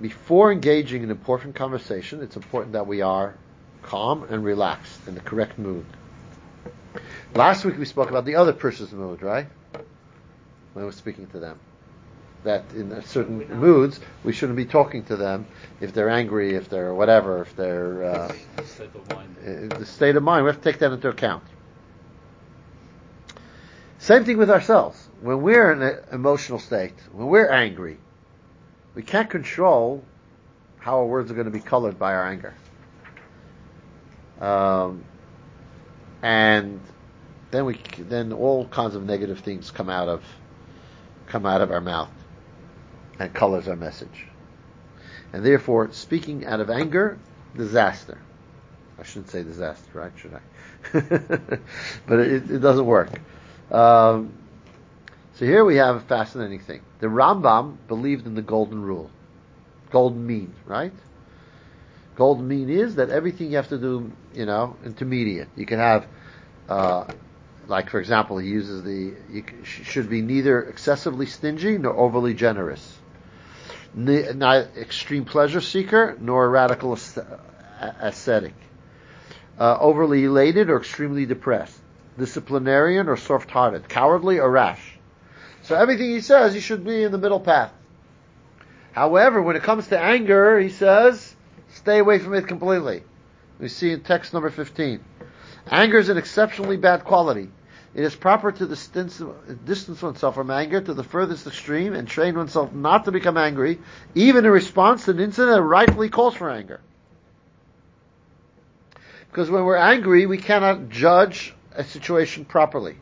before engaging in important conversation, it's important that we are calm and relaxed in the correct mood. Last week we spoke about the other person's mood, right? When I was speaking to them. That in certain moods, we shouldn't be talking to them if they're angry, if they're whatever, if they're. Uh, State of mind. uh, the state of mind, we have to take that into account. Same thing with ourselves. When we're in an emotional state, when we're angry, we can't control how our words are going to be colored by our anger. Um, and then we, then all kinds of negative things come out of, come out of our mouth, and colors our message. And therefore, speaking out of anger, disaster. I shouldn't say disaster, right? Should I? [laughs] but it, it doesn't work. Um, so here we have a fascinating thing. The Rambam believed in the golden rule, golden mean, right? Golden mean is that everything you have to do, you know, intermediate. You can have, uh, like for example, he uses the you should be neither excessively stingy nor overly generous, Ne- not extreme pleasure seeker nor a radical ascetic, uh, overly elated or extremely depressed, disciplinarian or soft-hearted, cowardly or rash. So everything he says, you should be in the middle path. However, when it comes to anger, he says, stay away from it completely. We see in text number 15. Anger is an exceptionally bad quality. It is proper to distance, distance oneself from anger to the furthest extreme and train oneself not to become angry, even in response to an incident that rightfully calls for anger. Because when we're angry, we cannot judge a situation properly.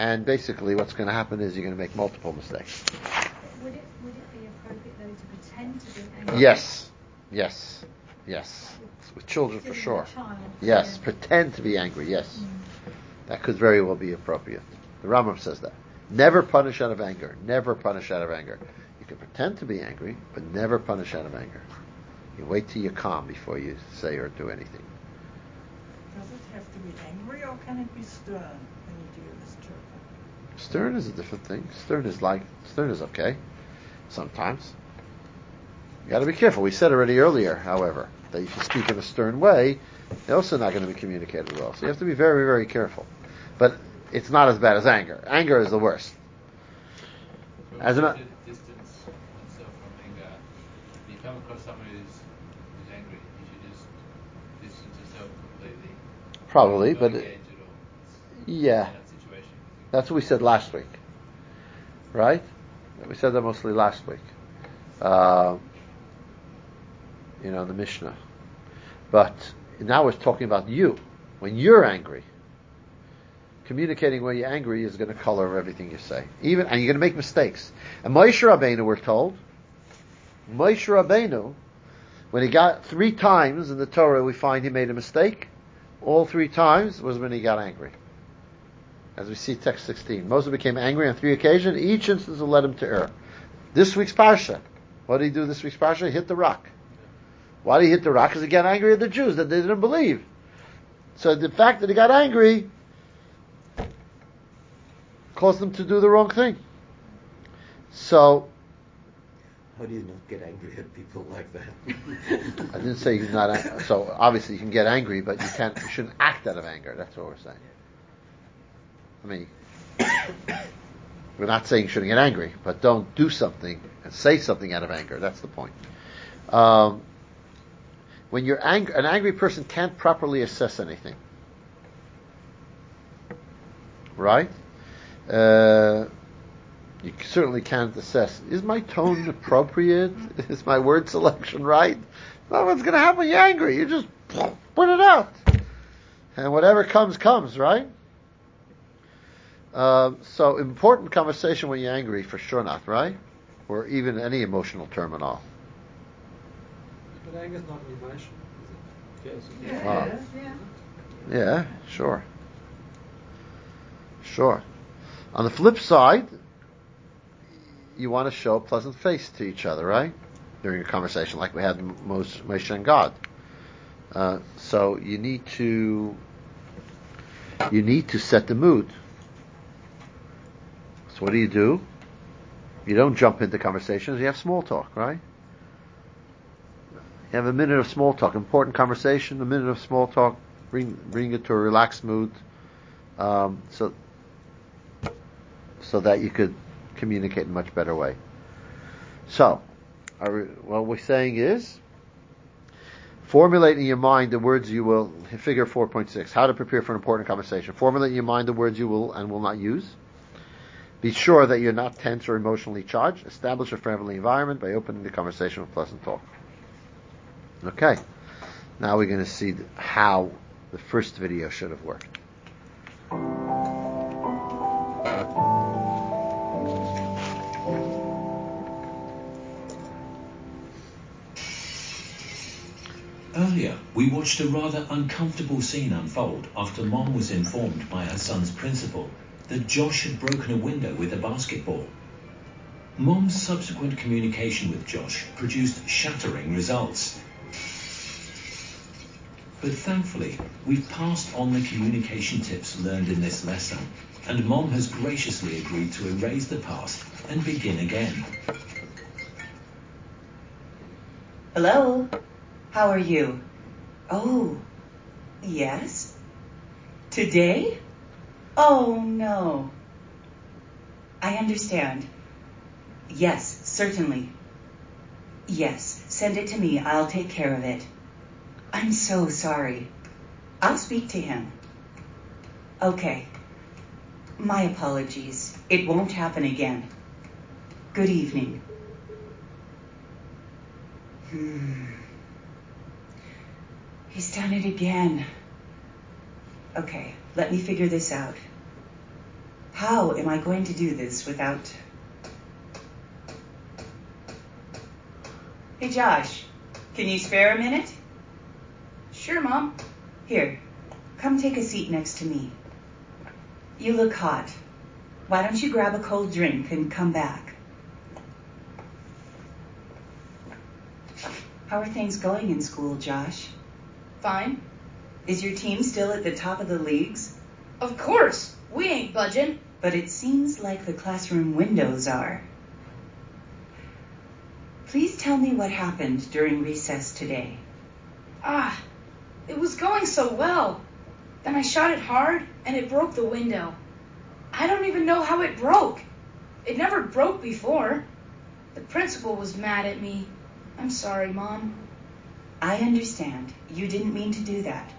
And basically, what's going to happen is you're going to make multiple mistakes. Would it, would it be appropriate though to pretend to be angry? Yes, yes, yes. With children for sure. child, Yes, yeah. pretend to be angry. Yes, mm. that could very well be appropriate. The Rambam says that. Never punish out of anger. Never punish out of anger. You can pretend to be angry, but never punish out of anger. You wait till you're calm before you say or do anything. Does it have to be angry or can it be stern when you deal with children? Stern is a different thing. Stern is like stern is okay. Sometimes. You got to be careful. We said already earlier, however, that if you speak in a stern way, they're also not going to be communicated well. So you have to be very, very careful. But it's not as bad as anger. Anger is the worst. But As we a ma- should distance oneself from anger. If you come across someone who's, who's angry, you should just distance yourself completely. Probably, but it- yeah, In that situation. That's what we said last week, right? We said that mostly last week. Uh, you know, the Mishnah. But now we're talking about you. When you're angry, communicating when you're angry is going to color everything you say. Even and you're going to make mistakes. And Moshe Rabbeinu, we're told, Moshe Rabbeinu, when he got three times in the Torah, we find he made a mistake. All three times was when he got angry. As we see text 16. Moses became angry on three occasions. Each instance led him to err. This week's Parsha. What did he do this week's Parsha? He hit the rock. Why did he hit the rock? Because he got angry at the Jews that they didn't believe. So the fact that he got angry caused them to do the wrong thing. So How do you not get angry at people like that? [laughs] I didn't say you're not. ang- So obviously you can get angry, but you can't. You shouldn't act out of anger. That's what we're saying. I mean, [coughs] we're not saying you shouldn't get angry, but don't do something and say something out of anger. That's the point. Um, when you're angry, an angry person can't properly assess anything, right? Uh, you certainly can't assess. Is my tone appropriate? [laughs] Is my word selection right? No, what's going to happen you're angry. You just put it out. And whatever comes, comes, right? Um, so important conversation when you're angry, for sure not, right? Or even any emotional terminal. But anger's not an emotion, is it? Yes. Ah. Yeah. Yeah, sure. Sure. On the flip side, you want to show a pleasant face to each other, right? During a conversation like we had with Mos- Moshe and God. Uh, so you need to you need to set the mood. So what do you do? You don't jump into conversations. You have small talk, right? You have a minute of small talk, important conversation, a minute of small talk, bring bring it to a relaxed mood, um, so so that you could communicate in a much better way. So, we, what we're saying is, formulate in your mind the words you will. Figure four point six: How to prepare for an important conversation. Formulate in your mind the words you will and will not use. Be sure that you're not tense or emotionally charged. Establish a friendly environment by opening the conversation with pleasant talk. Okay. Now we're going to see how the first video should have worked. Earlier, we watched a rather uncomfortable scene unfold after Mom was informed by her son's principal that Josh had broken a window with a basketball. Mom's subsequent communication with Josh produced shattering results. But thankfully, we've passed on the communication tips learned in this lesson, and Mom has graciously agreed to erase the past and begin again. Hello? How are you? Oh, yes? Today? Oh, no. I understand. Yes, certainly. Yes, send it to me. I'll take care of it. I'm so sorry. I'll speak to him. Okay. My apologies. It won't happen again. Good evening. Hmm. He's done it again. Okay, let me figure this out. How am I going to do this without. Hey, Josh, can you spare a minute? Sure, Mom. Here, come take a seat next to me. You look hot. Why don't you grab a cold drink and come back? How are things going in school, Josh? Fine. Is your team still at the top of the leagues? Of course. We ain't budging. But it seems like the classroom windows are. Please tell me what happened during recess today. Ah, it was going so well. Then I shot it hard and it broke the window. I don't even know how it broke. It never broke before. The principal was mad at me. I'm sorry, Mom. I understand. You didn't mean to do that.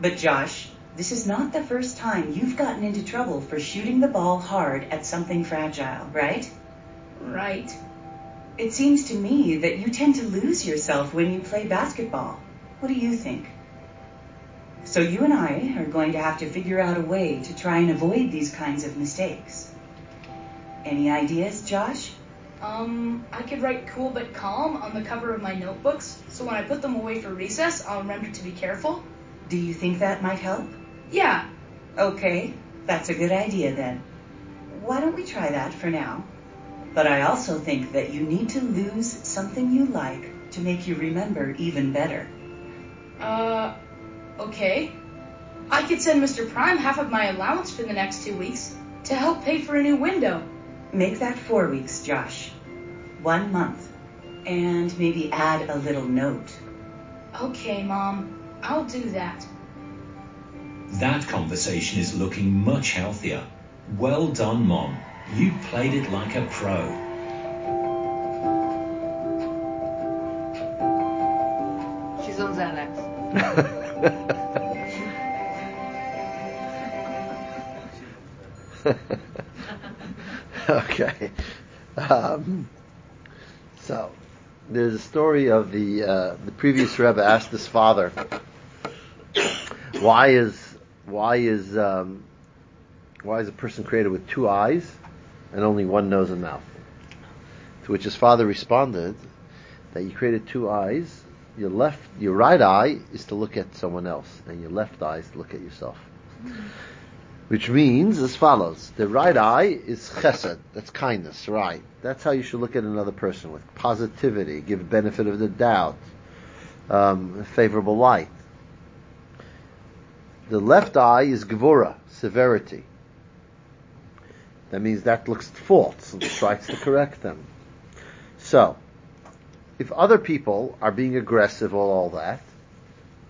But Josh, this is not the first time you've gotten into trouble for shooting the ball hard at something fragile, right? Right. It seems to me that you tend to lose yourself when you play basketball. What do you think? So you and I are going to have to figure out a way to try and avoid these kinds of mistakes. Any ideas, Josh? Um, I could write cool but calm on the cover of my notebooks, so when I put them away for recess, I'll remember to be careful. Do you think that might help? Yeah. Okay, that's a good idea then. Why don't we try that for now? But I also think that you need to lose something you like to make you remember even better. Uh, okay. I could send Mr. Prime half of my allowance for the next two weeks. to help pay for a new window. Make that four weeks, Josh. One month. And maybe add a little note. Okay, Mom. I'll do that. That conversation is looking much healthier. Well done, Mom. You played it like a pro. She's on Xanax. [laughs] okay. Um, so, there's a story of the uh, the previous Rebbe asked his father, "Why is why is um, why is a person created with two eyes and only one nose and mouth?" To which his father responded that you created two eyes. Your left, your right eye is to look at someone else, and your left eye is to look at yourself. Which means as follows: the right eye is chesed, that's kindness, right? That's how you should look at another person with positivity, give benefit of the doubt, um, favorable light. The left eye is gevura, severity. That means that looks faults and tries to correct them. So, if other people are being aggressive or all that,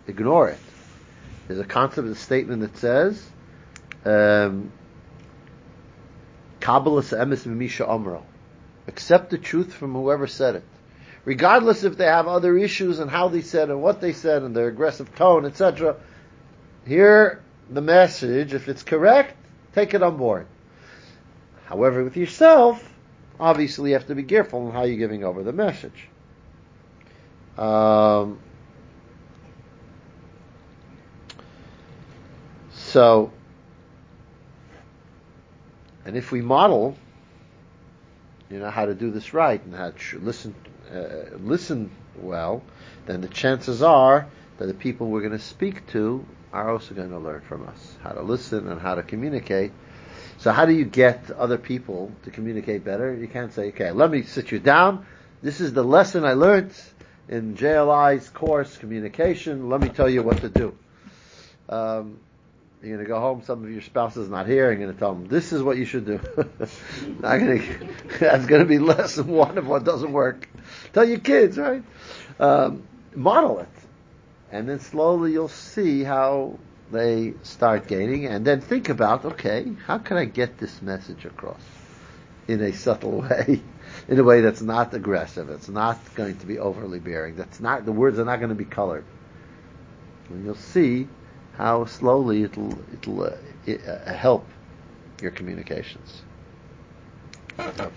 ignore it. There's a concept, a statement that says, um, Kabbalah's emes mimisha omro. Accept the truth from whoever said it. Regardless if they have other issues and how they said and what they said and their aggressive tone, etc. Hear the message. If it's correct, take it on board. However, with yourself, obviously you have to be careful in how you're giving over the message. Um, so, and if we model, you know, how to do this right and how to listen, uh, listen well, then the chances are that the people we're going to speak to are also going to learn from us how to listen and how to communicate. So how do you get other people to communicate better? You can't say, okay, let me sit you down. This is the lesson I learned in JLI's course, communication. Let me tell you what to do. Um, you're going to go home. Some of your spouse is not here. You're going to tell them this is what you should do. [laughs] to, [laughs] that's going to be [laughs] lesson one of what doesn't work. Tell your kids, right? Um, model it, and then slowly you'll see how they start gaining, and then think about, okay, how can I get this message across in a subtle [laughs] way, in a way that's not aggressive, it's not going to be overly bearing, that's not the words are not going to be colored, and you'll see how slowly it'll it'll uh, it, uh, help your communications. Okay.